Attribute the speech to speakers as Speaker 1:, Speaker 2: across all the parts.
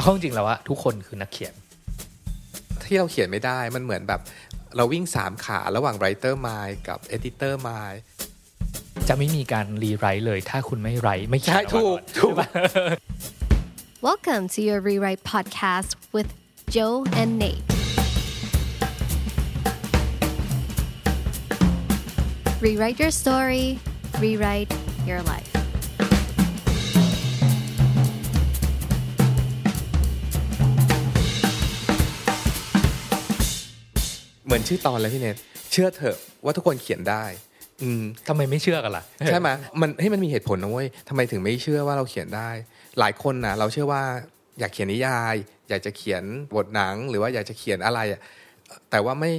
Speaker 1: เอาเข้าจริงแล้วอะทุกคนคือนักเขียน
Speaker 2: ที่เราเขียนไม่ได้มันเหมือนแบบเราวิ่งสามขาระหว่าง writer mind กับ editor mind
Speaker 1: จะไม่มีการรีไรต์เลยถ้าคุณไม่ไรต์ไม่เขียน
Speaker 2: ใช่
Speaker 1: เอาไว้
Speaker 2: ถูก
Speaker 1: ก่อน
Speaker 2: ถูก
Speaker 3: Welcome to your Rewrite podcast with Joe and Nate. Rewrite your story, rewrite your life.
Speaker 2: เหมือนชื่อตอนเลยพี่เนทเชื่อเถอะว่าทุกคนเขียนได้อืม
Speaker 1: ทำไมไม่เชื่อกันล่ะ
Speaker 2: ใช่ไหมมันให้มันมีเหตุผลนะเว้ยทำไมถึงไม่เชื่อว่าเราเขียนได้ หลายคนนะเราเชื่อว่าอยากเขียนนิยาย อยากจะเขียนบทหนังหรือว่าอยากจะเขียนอะไรอะแต่ว่าไม่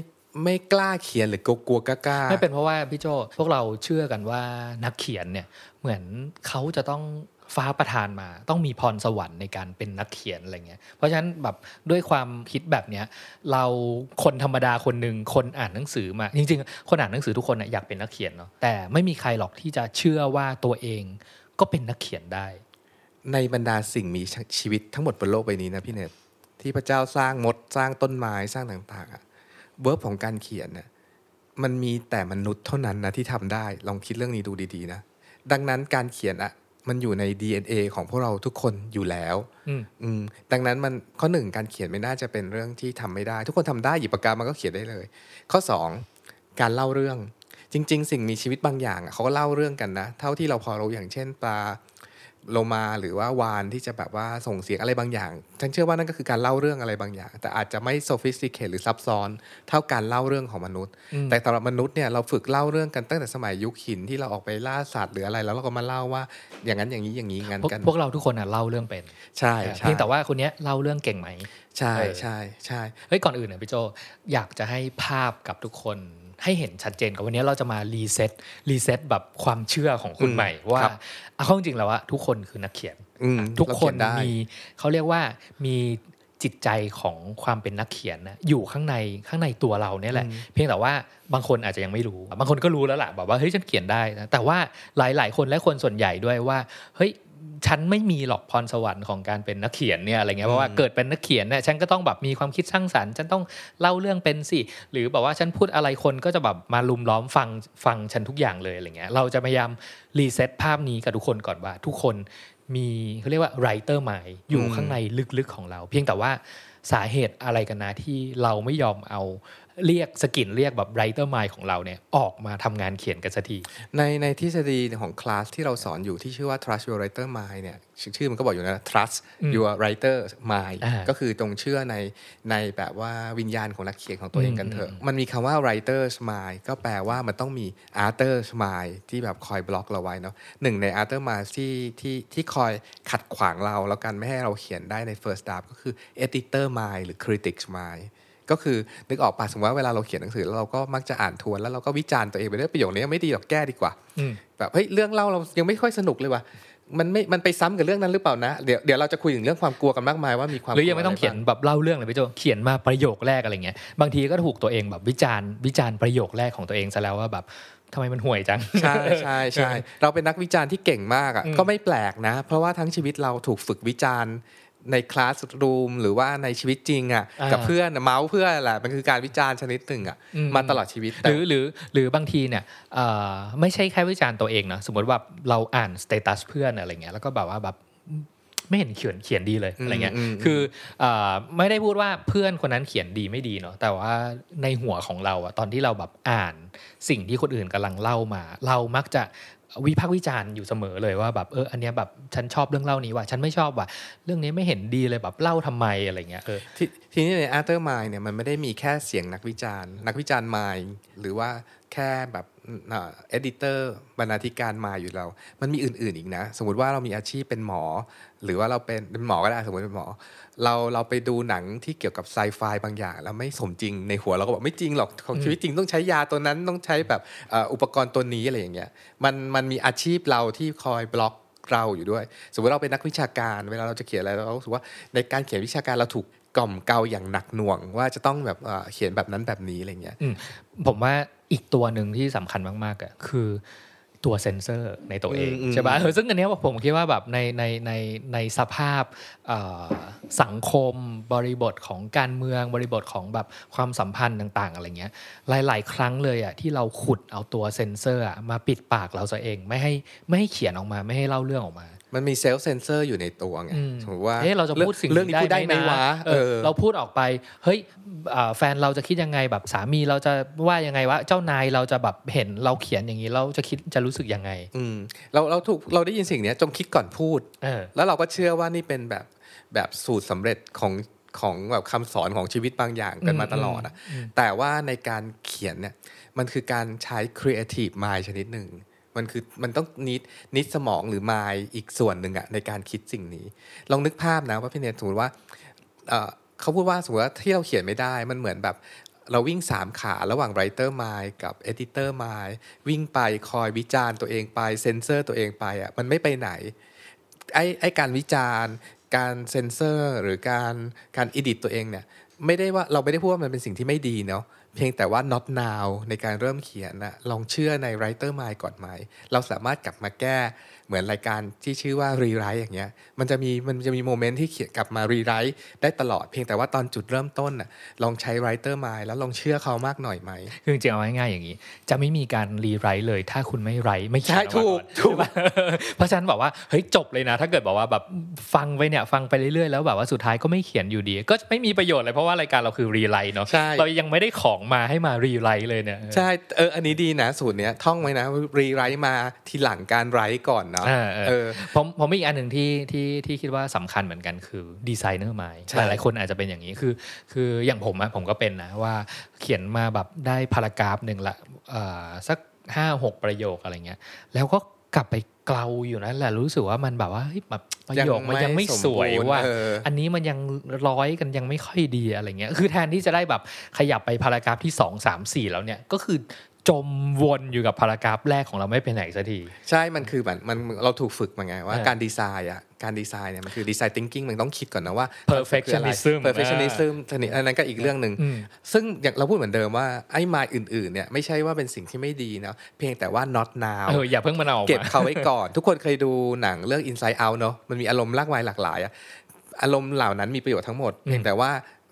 Speaker 2: ไม่กล้าเขียนหรือกลัวกลัวกล้าๆ
Speaker 1: ไม่เป็นเพราะว่าพี่โจพวกเราเชื่อกันว่านักเขียนเนี่ยเหมือนเขาจะต้อง ฟ้าประทานมา ต้องมีพรสวรรค์ในการเป็นนักเขียนอะไรเงี้ยเพราะฉะนั้นแบบด้วยความคิดแบบเนี้ยเราคนธรรมดาคนหนึ่งคนอ่านหนังสือมา จริง ๆ คนอ่านหนังสือทุกคนนะอยากเป็นนักเขียนเนาะแต่ไม่มีใครหรอกที่จะเชื่อว่าตัวเองก็เป็นนักเขียนได้
Speaker 2: ในบรรดาสิ่งมีชีวิตทั้งหมดบนโลกใบนี้นะพี่เนทที่พระเจ้าสร้างมดสร้างต้นไม้สร้างต่างๆอะเวิร์บของการเขียนน่ะมันมีแต่มนุษย์เท่านั้นนะที่ทำได้ ลองคิดเรื่องนี้ดูดีๆนะ ดังนั้นการเขียนอะ มันอยู่ใน DNA ของพวกเราทุกคนอยู่แล้ว
Speaker 1: อืม
Speaker 2: อืมดังนั้นมันข้อหนึ่งการเขียนไม่น่าจะเป็นเรื่องที่ทำไม่ได้ ทุกคนทำได้หยิบปากกามันก็เขียนได้เลย ข้อสองการเล่าเรื่องจริง ๆ สิ่งมีชีวิตบางอย่างอะเขาก็เล่าเรื่องกันนะ เท่าที่เราพอรู้อย่างเช่นปลา โลมาหรือว่าวานที่จะแบบว่าส่งเสียงอะไรบางอย่าง ฉันเชื่อว่านั่นก็คือการเล่าเรื่องอะไรบางอย่าง แต่อาจจะไม่ sophisticated หรือซับซ้อนเท่าการเล่าเรื่องของมนุษย์
Speaker 1: อืม
Speaker 2: แต่สำหรับมนุษย์เนี่ยเราฝึกเล่าเรื่องกันตั้งแต่สมัยยุคหินที่เราออกไปล่าสัตว์หรืออะไรแล้วเราก็มาเล่าว่าอย่างนั้นอย่างนี้อย่างนี้งั้น
Speaker 1: พวก
Speaker 2: กัน
Speaker 1: พวกเราทุกคนอะเล่าเรื่องเป็น
Speaker 2: ใช่ใช่
Speaker 1: เพียงแต่ว่าคนเนี้ยเล่าเรื่องเก่งไหม
Speaker 2: ใช่
Speaker 1: เออ
Speaker 2: ใช่ใช่
Speaker 1: เฮ้ยก่อนอื่นเนี่ยพี่โจอยากจะให้ภาพกับทุกคนให้เห็นชัดเจนกับวันนี้เราจะมา reset reset แบบความเชื่อของคุณ
Speaker 2: อืม
Speaker 1: ใหม่ว่า
Speaker 2: ครับ
Speaker 1: เอาเข้าจริงๆแล้วว่าทุกคนคือนักเขียน
Speaker 2: อืม
Speaker 1: ทุก
Speaker 2: เรา
Speaker 1: ค
Speaker 2: เขี
Speaker 1: น
Speaker 2: ยได้
Speaker 1: มีเขาเรียกว่ามีจิตใจของความเป็นนักเขียนนะอยู่ข้างในข้างในตัวเราเนี่ยแหละ เพียงแต่ว่าบางคนอาจจะยังไม่รู้ บางคนก็รู้แล้วล่ะแบบว่าเฮ้ยฉันเขียนได้นะแต่ว่าหลาย ๆ คนและคนส่วนใหญ่ด้วยว่าเฮ้ย ฉันไม่มีหรอกพรสวรรค์ของการเป็นนักเขียนเนี่ยอะไรเงี้ยเพราะว่าเกิดเป็นนักเขียนเนี่ยฉันก็ต้องแบบมีความคิดสร้างสรรค์ฉันต้องเล่าเรื่องเป็นสิหรือแบบว่าฉันพูดอะไรคนก็จะแบบมาลุมล้อมฟังฟังฉันทุกอย่างเลยอะไรเงี้ยเราจะพยายาม reset ภาพนี้กับทุกคนก่อนว่า ทุกคนมีเขาเรียกว่า writer mind อยู่ข้างในลึกๆของเรา เพียงแต่ว่าสาเหตุอะไรกันนะที่เราไม่ยอมเอา เรียก skill เรียกแบบ writer mind ของเราเนี่ยออกมาทำงานเขียนกันสักที
Speaker 2: ในในทฤษฎีของคลาสที่เราสอนอยู่ที่ชื่อว่า trust your writer mind เนี่ยชื่อชื่อมันก็บอกอยู่นะ trust your writer mind
Speaker 1: อ่า
Speaker 2: ก็คือตรงเชื่อในในแบบว่าวิญญาณของนักเขียนของตัวเองกันเถอะ มันมีคำว่า writer's mind ก็แปลว่ามันต้องมี author's mind ที่แบบคอยบล็อกเราไว้เนาะหนึ่งใน author mind ที่ที่ที่คอยขัดขวางเราแล้วกันไม่ให้เราเขียนได้ใน first draft ก็คือ editor mind หรือ critic's mind ก็คือนึกออกปะสมมติว่าเวลาเราเขียนหนังสือแล้วเราก็มักจะอ่านทวนแล้วเราก็วิจารณ์ตัวเองไปด้วยประโยคนี้ไม่ดีหรอกแก้ดีกว่า
Speaker 1: อืม
Speaker 2: แบบเฮ้ยเรื่องเล่าเรายังไม่ค่อยสนุกเลยว่ะมันไม่ มันไปซ้ำกับเรื่องนั้นหรือเปล่านะ เดี๋ยว เดี๋ยวเราจะคุยถึงเรื่องความกลัวกันมากมายว่ามีความ
Speaker 1: หรือยังไม่ต้อง
Speaker 2: กลัวะร
Speaker 1: เขียน
Speaker 2: บ้า
Speaker 1: แบบเล่าเรื่องเลยพี่โจ เขียนมาประโยคแรกอะไรเงี้ย บางทีก็ถูกตัวเองแบบวิจารณ์วิจารณ์ประโยคแรกของตัวเองซะแล้วว่าแบบทำไมมันห่วยจัง
Speaker 2: ใช่ใช่ใช่เราเป็นนักวิจารณ์ที่เก่งมากอะ
Speaker 1: อืม
Speaker 2: ก็ไม่แปลกนะ เพราะว่าทั้งชีวิตเราถูกฝึกวิจารณ์ ใน classroom หรือว่าในชีวิตจริงอะกับเพื่อนอะเมาส์เพื่อนแหละมันคือการวิจารณ์ชนิดหนึ่งอะมาตลอดชีวิต แต่ห
Speaker 1: รือหรือหรือบางทีเนี่ยเอ่อไม่ใช่แค่วิจารณ์ตัวเองนะสมมติว่าเราอ่าน status เพื่อนอะไรเงี้ยแล้วก็แบบว่าแบบไม่เห็นเขียนเขียนดีเลยอะไรเงี้ย
Speaker 2: อืมอืม
Speaker 1: คือเอ่อไม่ได้พูดว่าเพื่อนคนนั้นเขียนดีไม่ดีเนาะ แต่ว่าในหัวของเราอะตอนที่เราแบบอ่านสิ่งที่คนอื่นกำลังเล่ามา เรามักจะ วิพากษ์วิจารณ์อยู่เสมอเลยว่าแบบเอออันเนี้ยแบบฉันชอบเรื่องเล่านี้ว่ะฉันไม่ชอบว่ะเรื่องนี้ไม่เห็นดีเลยแบบเล่าทำไมอะไรเงี้ยเออ
Speaker 2: ทีทีนี้ใน Arthur Mind เนี่ยมันไม่ได้มีแค่เสียงนักวิจารณ์ นักวิจารณ์ Mind หรือว่าแค่แบบ เอดิเตอร์บรรณาธิการมาอยู่เรา มันมีอื่น ๆอีกนะ สมมติว่าเรามีอาชีพเป็นหมอ หรือว่าเราเป็นเป็นหมอก็ได้สมมติเป็นหมอ เราเราไปดูหนังที่เกี่ยวกับไซไฟบางอย่าง แล้วไม่สมจริงในหัวเราก็บอกไม่จริงหรอกของชีวิตจริงต้องใช้ยาตัวนั้นต้องใช้แบบเอ่ออุปกรณ์ตัวนี้อะไรอย่างเงี้ยมันมันมีอาชีพเราที่คอยบล็อกเราอยู่ด้วย สมมติเราเป็นนักวิชาการ เวลาเราจะเขียนอะไรเรารู้สึกว่าในการเขียนวิชาการเราถูกกล่อมเกลาอย่างหนักหน่วง ว่าจะต้องแบบเอ่อเขียนแบบนั้นแบบนี้อะไรเงี้ย
Speaker 1: อืมผมว่า อีกตัวหนึ่งที่สำคัญมากๆอะคือตัวเซนเซอร์ในตัวเอง
Speaker 2: อืมอืม
Speaker 1: ใช่ปะเออซึ่งอันเนี้ยผมคิดว่าแบบในในในในสภาพเอ่อสังคมบริบทของการเมืองบริบทของแบบความสัมพันธ์ต่างๆอะไรเงี้ยหลาย ๆ ครั้งเลยอะที่เราขุดเอาตัวเซนเซอร์อะมาปิดปากเราซะเอง ไม่ให้ไม่ให้เขียนออกมาไม่ให้เล่าเรื่องออกมา
Speaker 2: มันมีเซลล์เซนเซอร์อยู่ในตัวไง
Speaker 1: อืม
Speaker 2: สมมติว่า
Speaker 1: เอ๊ะเราจะพูดสิ่ง
Speaker 2: เรื่องนี้พูดได้ไหม
Speaker 1: นะ
Speaker 2: วะ
Speaker 1: เออเราพูดออกไปเฮ้ยอ่าแฟนเราจะคิดยังไงแบบสามีเราจะว่ายังไงวะเจ้านายเราจะแบบเห็นเราเขียนอย่างนี้เราจะคิดจะรู้สึกยังไง
Speaker 2: อืมเราเราถูกเราได้ยินสิ่งเนี้ยจงคิดก่อนพูด
Speaker 1: เออ
Speaker 2: แล้วเราก็เชื่อว่านี่เป็นแบบแบบสูตรสำเร็จของของแบบคำสอนของชีวิตบางอย่างกันมาตลอดอะแต่ว่าในการเขียนเนี่ยมันคือการใช้ creative mind ชนิดหนึ่ง มันคือมันต้องนิดนิดสมองหรือ mind อีกส่วนหนึ่งอะในการคิดสิ่งนี้ ลองนึกภาพนะว่าพี่เนทสมมติว่าเเขาพูดว่าสมมติว่าที่เราเขียนไม่ได้มันเหมือนแบบเราวิ่งสามขาระหว่าง writer mind กับ editor mind วิ่งไปคอยวิจารณ์ตัวเองไปเซนเซอร์ตัวเองไปอะมันไม่ไปไหนไอ้ไอ้การวิจารณ์ การเซนเซอร์หรือการการ edit ตัวเองเนี่ยไม่ได้ว่าเราไม่ได้พูดว่ามันเป็นสิ่งที่ไม่ดีเนาะ เพียงแต่ว่า not now ในการเริ่มเขียนนะลองเชื่อใน writer mind ก่อนไหม เราสามารถกลับมาแก้ เหมือนรายการที่ชื่อว่า rewrite อย่างเงี้ยมันจะมีมันจะมี moment ที่เขียนกลับมา rewrite ได้ตลอดเพียงแต่ว่าตอนจุดเริ่มต้นน่ะลองใช้ writer mind แล้วลองเชื่อเขามากหน่อยไหม
Speaker 1: คือจริงๆเอาง่ายๆอย่างนี้ จะไม่มีการ rewrite เลย ถ้าคุณไม่ write ไม่เขียน
Speaker 2: ใช่
Speaker 1: ออกมา
Speaker 2: ถูก
Speaker 1: ก่อน
Speaker 2: ถูก
Speaker 1: ใช่ปะเพราะฉะนั้นบอกว่าเฮ้ยจบเลยนะ ถ้าเกิดบอกว่าแบบฟังไปเนี่ยฟังไปเรื่อยๆแล้วแบบว่าสุดท้ายก็ไม่เขียนอยู่ดี ก็ไม่มีประโยชน์เลยเพราะว่ารายการเราคือ rewrite เนาะ
Speaker 2: ใช่
Speaker 1: เรายังไม่ได้ของมาให้มา rewriteเลยเนี่ย
Speaker 2: ใช่เอออันนี้ดีนะสูตรเนี้ยท่องไว้นะ rewrite มาทีหลังการ write ก่อนเนาะ
Speaker 1: เออเออ
Speaker 2: เออ
Speaker 1: ผมผมมีอีกอันหนึ่งที่ที่ที่คิดว่าสำคัญเหมือนกันคือ designer mind
Speaker 2: ใช่
Speaker 1: หลายๆคนอาจจะเป็นอย่างนี้คือ คืออย่างผมอะผมก็เป็นนะว่าเขียนมาแบบได้ paragraph หนึ่งละเอ่อสักห้าหกประโยคอะไรเงี้ย แล้วก็กลับไปเกลาอยู่นั่นแหละรู้สึกว่ามันแบบว่าเฮ้ยแบบประโยคมันยังไม่สวยว่ะ
Speaker 2: เออ
Speaker 1: อันนี้มันยังร้อยกันยังไม่ค่อยดีอะไรเงี้ย คือแทนที่จะได้แบบขยับไปพารากราฟที่สองสามสี่แล้วเนี่ยก็คือ จมวนอยู่กับพารากราฟแรกของเราไม่ไปไหนสักที
Speaker 2: ใช่ มันคือแบบมันเราถูกฝึกมาไงว่า
Speaker 1: เออ
Speaker 2: การดีไซน์อะการดีไซน์เนี่ยมันคือดีไซน์ thinking มันต้องคิดก่อนนะว่า
Speaker 1: Perfectionism
Speaker 2: perfectionism อันนี้อันนั้นก็อีกเรื่องหนึ่ง
Speaker 1: อืม
Speaker 2: ซึ่งอย่างเราพูดเหมือนเดิมว่าไอ้มาอื่นๆเนี่ยไม่ใช่ว่าเป็นสิ่งที่ไม่ดีนะเพียงแต่ว่า not now
Speaker 1: เอออย่าเพิ่งมันเอาออก
Speaker 2: เก็บ
Speaker 1: มา
Speaker 2: เขาไว้ก่อน ทุกคนเคยดูหนังเรื่อง Inside Out เนอะมันมีอารมณ์ลากวายหลากหลายอะอารมณ์เหล่านั้นมีประโยชน์ทั้งหมดเพียงแต่ว่า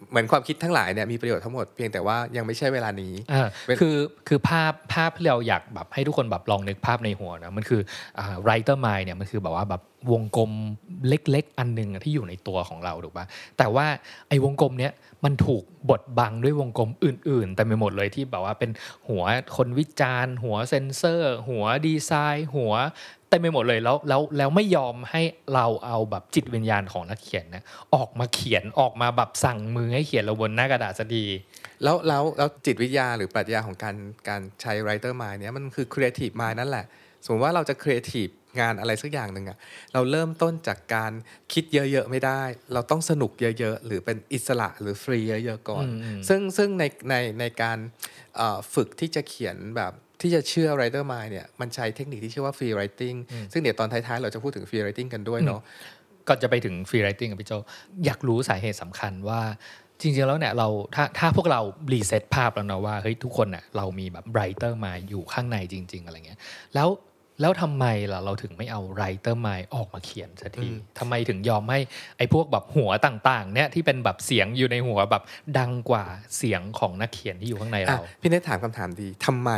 Speaker 2: เหมือนความคิดทั้งหลายเนี่ยมีประโยชน์ทั้งหมดเพียงแต่ว่ายังไม่ใช่เวลานี้
Speaker 1: อ่า
Speaker 2: เป็น
Speaker 1: คือคือภาพภาพที่เราอยากแบบให้ทุกคนแบบลองนึกภาพในหัวนะมันคืออ่า writer mind เนี่ยมันคือแบบว่าแบบวงกลมเล็ก ๆ อันหนึ่งอะที่อยู่ในตัวของเราถูกปะแต่ว่าไอ้วงกลมเนี้ยมันถูกบดบังด้วยวงกลมอื่นๆแต่ไปหมดเลยที่แบบว่าเป็นหัวคนวิจารณ์ หัวเซนเซอร์ หัวดีไซน์ หัว เต็มไปหมดเลยแล้วแล้วแล้วไม่ยอมให้เราเอาแบบจิตวิญญาณของนักเขียนนะออกมาเขียนออกมาแบบสั่งมือให้เขียนลงบนหน้ากระดาษสักที
Speaker 2: แล้วแล้วแล้วจิตวิทยาหรือปรัชญาของการการใช้ writer mind เนี่ยมันคือ creative mind นั่นแหละ สมมติว่าเราจะ creative งานอะไรสักอย่างหนึ่งอะเราเริ่มต้นจากการคิดเยอะๆไม่ได้ เราต้องสนุกเยอะๆ หรือเป็นอิสระหรือฟรีเยอะๆก่อน
Speaker 1: อืมอืม
Speaker 2: ซึ่งซึ่งในในในการเอ่อฝึกที่จะเขียนแบบ ที่จะเชื่อ writer mind เนี่ยมันใช้เทคนิคที่ชื่อว่า free writing ซึ่งเดี๋ยวตอนท้ายๆ เราจะพูดถึง free writing กันด้วยเนาะ
Speaker 1: ก่อนจะไปถึงฟรีไรติ n งกับพี่โจอยากรู้สาเหตุสำคัญว่าจริงๆแล้วเนี่ยเราถ้าถ้าพวกเรา reset ภาพแล้วนะว่าเฮ้ยทุกคนเน่ยเรามีแบบ writer mind อยู่ข้างในจริง ๆ อะไรเงี้ย แล้วแล้วทำไมล่ะเราถึงไม่เอา writer mind ออกมาเขียนสักทีทำไมถึงยอมให้ไอ้พวกแบบหัวต่าง ๆ เนี่ยที่เป็นแบบเสียงอยู่ในหัวแบบดังกว่าเสียงของนักเขียนที่อยู่ข้างใน
Speaker 2: อะ
Speaker 1: เรา
Speaker 2: พี่เนทถามคำถามดีทำไม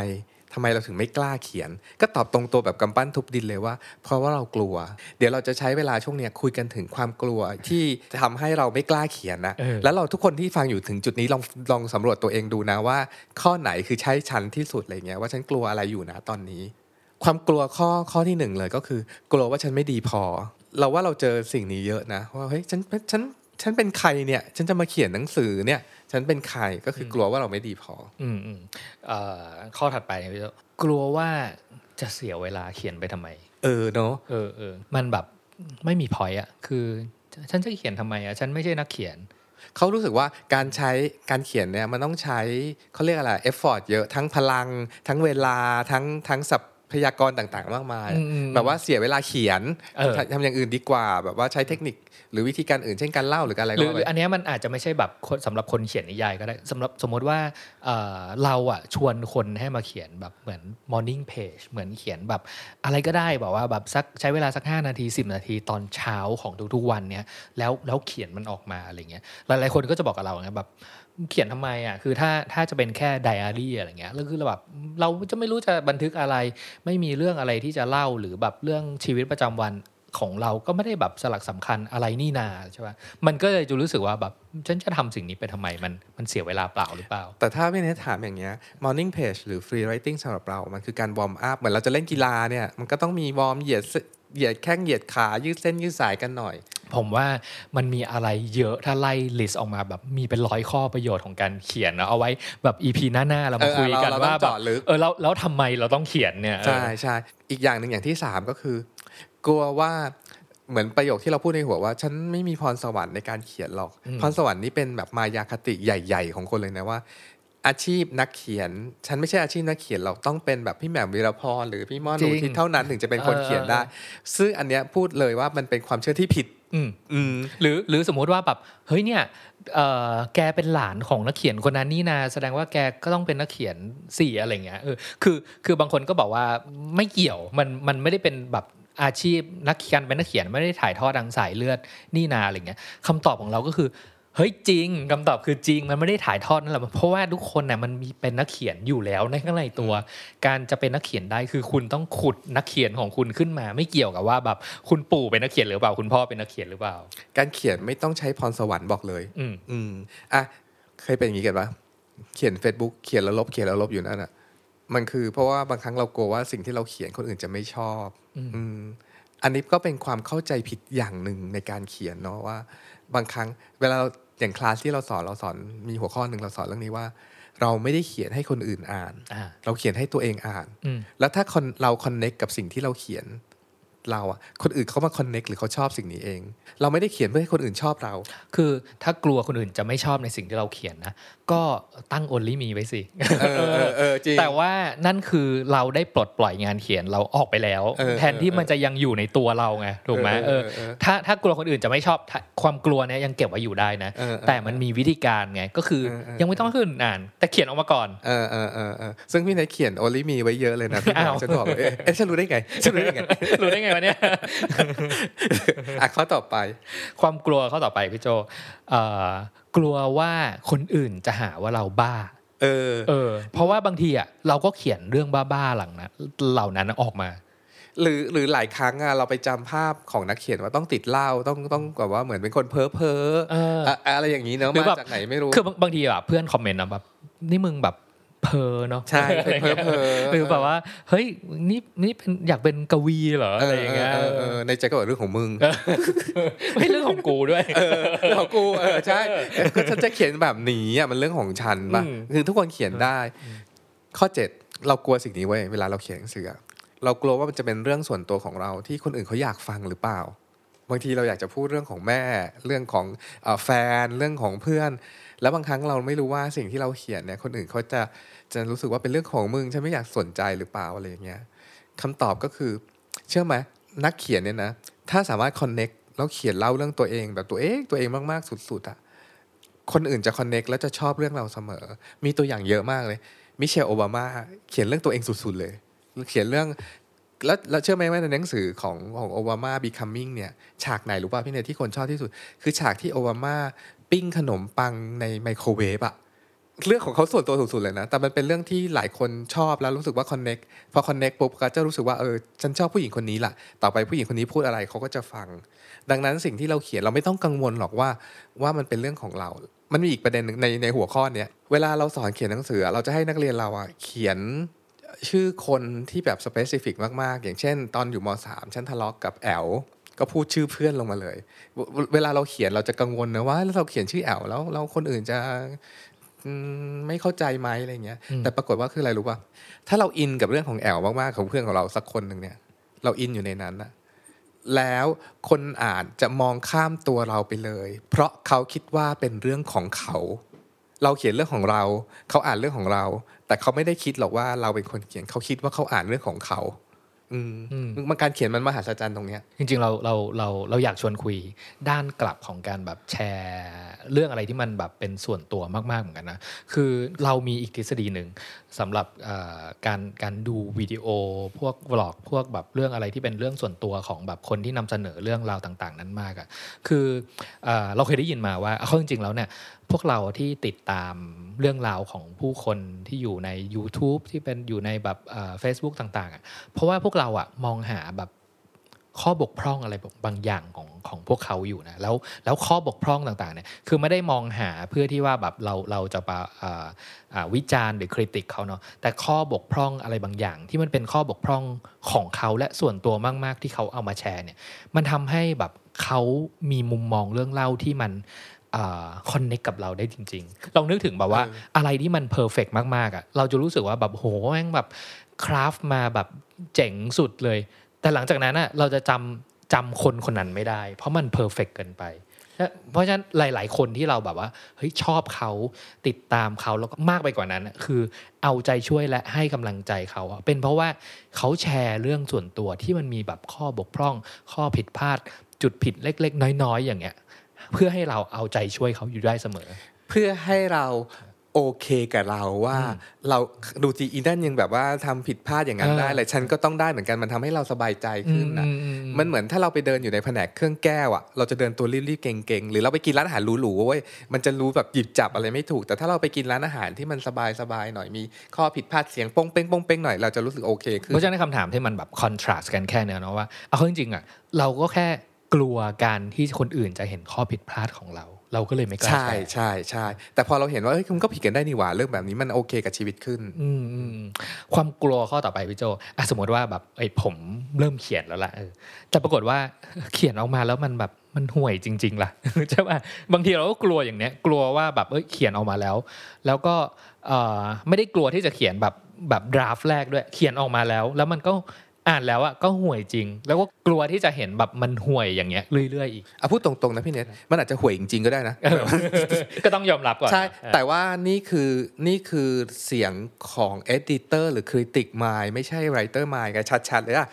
Speaker 2: ทำไมเราถึงไม่กล้าเขียน ก็ตอบตรงตัวแบบกำปั้นทุบดินเลยว่า เพราะว่าเรากลัว เดี๋ยวเราจะใช้เวลาช่วงเนี้ยคุยกันถึงความกลัวที่จะทำให้เราไม่กล้าเขียนนะ
Speaker 1: เออ
Speaker 2: แล้วเราทุกคนที่ฟังอยู่ถึงจุดนี้ลองลองสำรวจตัวเองดูนะว่า ข้อไหนคือใช้ฉันที่สุดอะไรเงี้ยว่าฉันกลัวอะไรอยู่นะตอนนี้ ความกลัวข้อข้อที่หนึ่งเลยก็คือ กลัวว่าฉันไม่ดีพอ เราว่าเราเจอสิ่งนี้เยอะนะว่าเฮ้ยฉันฉัน ฉันเป็นใครเนี่ย ฉันจะมาเขียนหนังสือเนี่ย ฉันเป็นใครก็คือกลัวว่าเราไม่ดีพอ
Speaker 1: อืมอืมเอ่อข้อถัดไปเนี่ยพี่โจกลัวว่าจะเสียเวลาเขียนไปทำไม
Speaker 2: เออเนาะ
Speaker 1: เออเออมันแบบไม่มีพอยอะคือฉันจะเขียนทำไมอะฉันไม่ใช่นักเขียน
Speaker 2: เขารู้สึกว่าการใช้การเขียนเนี่ยมันต้องใช้เขาเรียกอะไร effort เยอะทั้งพลัง ทั้งเวลาทั้งทั้งสัพ พยากรณ์ต่างๆ มากมาย
Speaker 1: อืมอืม
Speaker 2: แบบว่าเสียเวลาเขียน
Speaker 1: เออ
Speaker 2: ทำทำอย่างอื่นดีกว่า แบบว่าใช้เทคนิคหรือวิธีการอื่นเช่นการเล่าหรือการอะไร
Speaker 1: หรือ
Speaker 2: ก็
Speaker 1: หรือ
Speaker 2: ไป
Speaker 1: อันเนี้ยมันอาจจะไม่ใช่แบบคนสำหรับคนเขียนนิยายก็ได้สำหรับสมมติว่าเอ่อเราอะชวนคนให้มาเขียนแบบเหมือน morning page เหมือนเขียนแบบอะไรก็ได้แบบว่าแบบสักใช้เวลาสัก 5 นาที 10 นาทีตอนเช้าของทุกๆวันเนี้ยแล้วแล้วเขียนมันออกมาอะไรเงี้ยหลายๆคนก็จะบอกกับเราไงแบบ เขียนทำไมอะคือถ้าถ้าจะเป็นแค่ไดอารี่อะไรเงี้ยแล้วคือแบบเราจะไม่รู้จะบันทึกอะไร ไม่มีเรื่องอะไรที่จะเล่าหรือแบบเรื่องชีวิตประจำวันของเราก็ไม่ได้แบบสลักสำคัญอะไรนี่นาใช่ป่ะมันก็เลยจะรู้สึกว่าแบบฉันจะทำสิ่งนี้ไปทำไมมันมันเสียเวลาเปล่าหรือเปล่า
Speaker 2: แต่ถ้าไม่ได้ถามอย่างเงี้ย morning page หรือ free writing สำหรับเรา มันคือการ warm up เหมือนเราจะเล่นกีฬาเนี่ยมันก็ต้องมี warm เหยียด เสเหยียดแข้งเหยียดขายืดเส้นยืดสายกันหน่อย
Speaker 1: ผมว่ามันมีอะไรเยอะถ้าไล่ลิสต์ออกมาแบบมีเป็นร้อยข้อประโยชน์ของการเขียนนะเอาไว้แบบ EP หน้าๆเรามา
Speaker 2: เออ
Speaker 1: คุยกัน
Speaker 2: เราเรา
Speaker 1: ว่า
Speaker 2: ต้อง
Speaker 1: แบบ
Speaker 2: เจาะลึก
Speaker 1: เออแล้วแล้วทำไมเราต้องเขียนเนี่ยเออ
Speaker 2: ใช่ใช่อีกอย่างหนึ่งอย่างที่สามก็คือ กลัวว่าเหมือนประโยคที่เราพูดในหัวว่า ฉันไม่มีพรสวรรค์ในการเขียนหรอก พรสวรรค์นี่เป็นแบบมายาคติใหญ่ ๆ ของคนเลยนะว่า อาชีพนักเขียน ฉันไม่ใช่อาชีพนักเขียนหรอกต้องเป็นแบบพี่แหม่มวีรพรหรือพี่ม่อน
Speaker 1: จริ
Speaker 2: อุ
Speaker 1: ง
Speaker 2: ทิศเท่านั้นถึงจะเป็นคน
Speaker 1: เออ
Speaker 2: เขียนได้ ซึ่งอันเนี้ยพูดเลยว่ามันเป็นความเชื่อที่ผิด
Speaker 1: อืม
Speaker 2: อืม
Speaker 1: หรือหรือสมมุติว่าแบบเฮ้ยเนี่ยเอ่อแกเป็นหลานของนักเขียนคนนั้นนี่นาแสดงว่าแกก็ต้องเป็นนักเขียนสี่อะไรเงี้ยเออคือคือบางคนก็บอกว่าไม่เกี่ยวมันมันไม่ได้เป็นแบบอาชีพนักเขียนเป็นนักเขียนไม่ได้ถ่ายทอดทางสายเลือดนี่นาอะไรเงี้ยคำตอบของเราก็คือ เฮ้ยจริงคำตอบคือจริงมันไม่ได้ถ่ายทอดนั่นแหละเพราะว่าทุกคนเนี่ยมันมีเป็นนักเขียนอยู่แล้วในข้างในตัว การจะเป็นนักเขียนได้คือคุณต้องขุดนักเขียนของคุณขึ้นมา ไม่เกี่ยวกับว่าแบบคุณปู่เป็นนักเขียนหรือเปล่าคุณพ่อเป็นนักเขียนหรือเปล่า
Speaker 2: การเขียนไม่ต้องใช้พรสวรรค์บอกเลย
Speaker 1: อืม
Speaker 2: อืมอะเคยเป็นอย่างนี้กันปะเขียน Facebook เขียนแล้วลบเขียนแล้วลบอยู่นั่นอะ มันคือเพราะว่าบางครั้งเรากลัวว่าสิ่งที่เราเขียนคนอื่นจะไม่ชอบ อืมอันนี้ก็เป็นความเข้าใจผิดอย่างหนึ่งในการเขียนเนาะว่า บางครั้งเวลาเรา อย่างคลาสที่เราสอนเราสอนมีหัวข้อหนึ่งเราสอนเรื่องนี้ว่า เราไม่ได้เขียนให้คนอื่นอ่าน
Speaker 1: อ่า
Speaker 2: เราเขียนให้ตัวเองอ่าน
Speaker 1: อืม
Speaker 2: แล้วถ้าคนเราคอนเน็กกับสิ่งที่เราเขียน เราอะคนอื่นเขามาคอนเน็กหรือเขาชอบสิ่งนี้เอง เราไม่ได้เขียนเพื่อให้คนอื่นชอบเรา
Speaker 1: คือถ้ากลัวคนอื่นจะไม่ชอบในสิ่งที่เราเขียนนะ ก็ตั้ง only me ไว้สิ
Speaker 2: เออเออเออจริง
Speaker 1: แต่ว่านั่นคือเราได้ปลดปล่อยงานเขียนเราออกไปแล้ว
Speaker 2: เออ
Speaker 1: แทนที่มันจะยังอยู่ในตัวเราไงถูกไหม
Speaker 2: เอ
Speaker 1: เอ
Speaker 2: อ
Speaker 1: อ
Speaker 2: เออเออ
Speaker 1: ถ้าถ้ากลัวคนอื่นจะไม่ชอบถ้าความกลัวเนี้ยยังเก็บไว้อยู่ได้นะ
Speaker 2: เออเออ
Speaker 1: แต่มันมีวิธีการไงก็คือ
Speaker 2: เออเออ
Speaker 1: ยังไม่ต้องให้คนอื่นอ่าน แต่เขียนออกมาก่อน
Speaker 2: เออเออเออเออซึ่งพี่นายเขียนโอลิมีไว้เยอะเลยนะพี่
Speaker 1: อ้าว
Speaker 2: ฉันบอกว่าเอ๊ะเอ๊ะฉันรู้ได้ไงฉันรู้ได้ไง
Speaker 1: รู้ได้ไงวะเนี่ย
Speaker 2: อะข้อต่อไป
Speaker 1: ความกลัวข้อต่อไปพี่โจเอ่อกลัวว่าคนอื่นจะหาว่าเราบ้า
Speaker 2: เออ
Speaker 1: เออ เพราะว่าบางทีอะเราก็เขียนเรื่องบ้าๆหลังนะเหล่านั้นออกมา
Speaker 2: หรือหรือหลายครั้งอะเราไปจำภาพของนักเขียนว่าต้องติดเหล้าต้องต้องแบบว่าเหมือนเป็นคนเพ้อเพ้อ
Speaker 1: เออ
Speaker 2: อะอะไรอย่างนี้เนอะ
Speaker 1: หรือ
Speaker 2: มา
Speaker 1: แบบ
Speaker 2: จากไหนไม่รู้
Speaker 1: คือบางบางทีแบบเพื่อนคอมเมนต์นะแบบนี่มึงแบบเพอเนาะ
Speaker 2: ใช่เป็นเพ้อเพ้อ
Speaker 1: หรือแบบว่า เฮ้ยนี่นี่เป็นอยากเป็นกวีเหรออะไรอย่างเงี้ย
Speaker 2: เออเออเออในใจก็บอกเรื่องของมึง
Speaker 1: ไม่เรื่องของกูด้วย
Speaker 2: เออเรื่องของกูเออใช่ก็ฉันจะเขียนแบบนี้อะมันเรื่องของฉันป่ะ
Speaker 1: อืม
Speaker 2: คือทุกคนเขียนได้ ข้อเจ็ดเรากลัวสิ่งนี้เว้ยเวลาเราเขียนหนังสืออะเรากลัวว่ามันจะเป็นเรื่องส่วนตัวของเราที่คนอื่นเขาอยากฟังหรือเปล่า บางทีเราอยากจะพูดเรื่องของแม่ เรื่องของเอ่อแฟนเรื่องของเพื่อน แล้วบางครั้งเราไม่รู้ว่าสิ่งที่เราเขียนเนี่ยคนอื่นเขาจะ จะรู้สึกว่าเป็นเรื่องของมึงฉันไม่อยากสนใจหรือเปล่าอะไรอย่างเงี้ยคำตอบก็คือ เชื่อไหมนักเขียนเนี่ยนะ ถ้าสามารถคอนเน็กแล้วเขียนเล่าเรื่องตัวเอง แบบตัวเองตัวเองมากๆสุดๆอะคนอื่นจะคอนเน็กแล้วจะชอบเรื่องเราเสมอ มีตัวอย่างเยอะมากเลย มิเชลโอบามาเขียนเรื่องตัวเองสุดๆเลย เขียนเรื่องแล้วแล้วเชื่อไหมว่าในหนังสือของของโอบามา becoming เนี่ยฉากไหนรู้ป่ะพี่เนยที่คนชอบที่สุด คือฉากที่โอบามาปิ้งขนมปังในไมโครเวฟอะ เรื่องของเขาส่วนตัวสุดๆเลยนะ แต่มันเป็นเรื่องที่หลายคนชอบแล้วรู้สึกว่า connect พอ connect ปุ๊บก็จะรู้สึกว่าเออฉันชอบผู้หญิงคนนี้ล่ะ ต่อไปผู้หญิงคนนี้พูดอะไรเขาก็จะฟัง ดังนั้นสิ่งที่เราเขียนเราไม่ต้องกังวลหรอกว่าว่ามันเป็นเรื่องของเรา มันมีอีกประเด็นหนึ่งในในหัวข้อเนี้ยเวลาเราสอนเขียนหนังสือ เราจะให้นักเรียนเราอะเขียนชื่อคนที่แบบสเปซิฟิกมากๆ อย่างเช่น ตอนอยู่มสามฉันทะเลาะกกับแอลก็พูดชื่อเพื่อนลงมาเลย เวลาเราเขียนเราจะกังวลนะว่าเราเขียนชื่อแอลแล้วแล้วคนอื่นจะ ไม่เข้าใจไหมอะไรเงี้ย
Speaker 1: อืม
Speaker 2: แต่ปรากฏว่าคืออะไรรู้ป่ะถ้าเราอินกับเรื่องของแอลมากๆของเพื่อนของเราสักคนหนึ่งเนี่ย เราอินอยู่ในนั้นนะแล้วคนอ่านจะมองข้ามตัวเราไปเลย เพราะเขาคิดว่าเป็นเรื่องของเขา เราเขียนเรื่องของเรา เขาอ่านเรื่องของเรา แต่เขาไม่ได้คิดหรอกว่าเราเป็นคนเขียนเขาคิดว่าเขาอ่านเรื่องของเขา อืม
Speaker 1: อืม
Speaker 2: มันการเขียนมันมหัศจรรย์ตรงเนี้ย
Speaker 1: จริงๆเราเราเราเราอยากชวนคุยด้านกลับของการแบบแชร์เรื่องอะไรที่มันแบบเป็นส่วนตัวมากๆเหมือนกันนะคือเรามีอีกทฤษฎีหนึ่งสำหรับเอ่อการการดูวิดีโอพวกวล็อกพวกแบบเรื่องอะไรที่เป็นเรื่องส่วนตัวของแบบคนที่นำเสนอเรื่องราวต่าง ๆ นั้นมากอะ่ะคือเออเราเคยได้ยินมาว่าเอาเข้าจริงๆแล้วเนี่ย พวกเราที่ติดตามเรื่องราวของผู้คนที่อยู่ใน YouTube ที่เป็นอยู่ในแบบเฟซบุ๊กต่างๆอะเพราะว่าพวกเราอะมองหาแบบข้อบกพร่องอะไรบางอย่างของของพวกเขาอยู่นะแล้วแล้วข้อบกพร่องต่างๆเนี่ยคือไม่ได้มองหาเพื่อที่ว่าแบบเราเราจะไปะอ่าอ่าวิจารณ์หรือคริติกเขาเนาะแต่ข้อบกพร่องอะไรบางอย่าง ที่มันเป็นข้อบกพร่องของเขาและส่วนตัวมาก ๆ ที่เขาเอามาแชร์เนี่ยมันทำให้แบบเขามีมุมมองเรื่องเล่าที่มัน connect กับเราได้จริง ๆ ลองนึกถึงแบบว่า
Speaker 2: เออ
Speaker 1: อะไรที่มัน perfect มากๆอะเราจะรู้สึกว่าแบบโหแม่งแบบ craft มาแบบเจ๋งสุดเลย แต่หลังจากนั้นอะเราจะจำจำคนคนนั้นไม่ได้ เพราะมัน perfect เกินไป เพราะฉะนั้นหลาย ๆ คนที่เราแบบว่าเฮ้ยชอบเขาติดตามเขาแล้วก็มากไปกว่านั้นอะคือเอาใจช่วยและให้กำลังใจเขาอะเป็นเพราะว่าเขาแชร์เรื่องส่วนตัวที่มันมีแบบข้อบกพร่อง ข้อผิดพลาดจุดผิดเล็ก ๆ น้อย ๆ อย่างเงี้ย เพื่อให้เราเอาใจช่วยเขาอยู่ได้เสมอ
Speaker 2: เพื่อให้เราโอเคกับเราว่าเราดูจีอีนั่นยังแบบว่าทำผิดพลาดอย่างนั้น
Speaker 1: เออ
Speaker 2: ได้เลยฉันก็ต้องได้เหมือนกันมันทำให้เราสบายใจขึ้นนะ
Speaker 1: อืมอืมอืม
Speaker 2: มันเหมือนถ้าเราไปเดินอยู่ในแผนกเครื่องแก้วอะเราจะเดินตัวรีบๆเก่งๆหรือเราไปกินร้านอาหารหรูๆเว้ยมันจะรู้แบบหยิบจับอะไรไม่ถูก แต่ถ้าเราไปกินร้านอาหารที่มันสบายๆหน่อยมีข้อผิดพลาดเสียงโป้งเป้งโป้งเป้งหน่อยเราจะรู้สึกโอเคขึ้น
Speaker 1: เพราะฉะนั้นคำถามที่มันแบบคอนทราสต์กันแค่เนี้ยเนาะว่าเอาเข้าจริงๆอะเราก็แค่ กลัวการที่คนอื่นจะเห็นข้อผิดพลาดของเรา เราก็เลยไม่กล้า
Speaker 2: ใช่
Speaker 1: แชร์
Speaker 2: ใช่ใช่แต่พอเราเห็นว่าเฮ้ยมันก็ผิดกันได้นี่หว่าเรื่องแบบนี้มันโอเคกับชีวิตขึ้น
Speaker 1: อืมอืมอืมความกลัวข้อต่อไปพี่โจอะสมมติว่าแบบไอ้ยผมเริ่มเขียนแล้วล่ะเออแต่ปรากฏว่าเขียนออกมาแล้วมันแบบมันห่วยจริง ๆ ล่ะใช่ป่ะบางทีเราก็กลัวอย่างเนี้ย กลัวว่าแบบเอ้ยเขียนออกมาแล้ว แล้วก็เอ่อไม่ได้กลัวที่จะเขียนแบบแบบดราฟแรกด้วย เขียนออกมาแล้ว แล้วมันก็ อ่านแล้วอะก็ห่วยจริง แล้วก็กลัวที่จะเห็นแบบมันห่วยอย่างเงี้ยเรื่อยๆอีก
Speaker 2: อะพูดตรงๆนะพี่เนทมันอาจจะห่วยจริงๆก็ได้นะ
Speaker 1: เออก็ต้องยอมรับก่อน
Speaker 2: ใช่
Speaker 1: เออ
Speaker 2: แต่ว่านี่คือนี่คือเสียงของ editor หรือ critic mind ไม่ใช่ writer mind กันชัดๆเลยอะ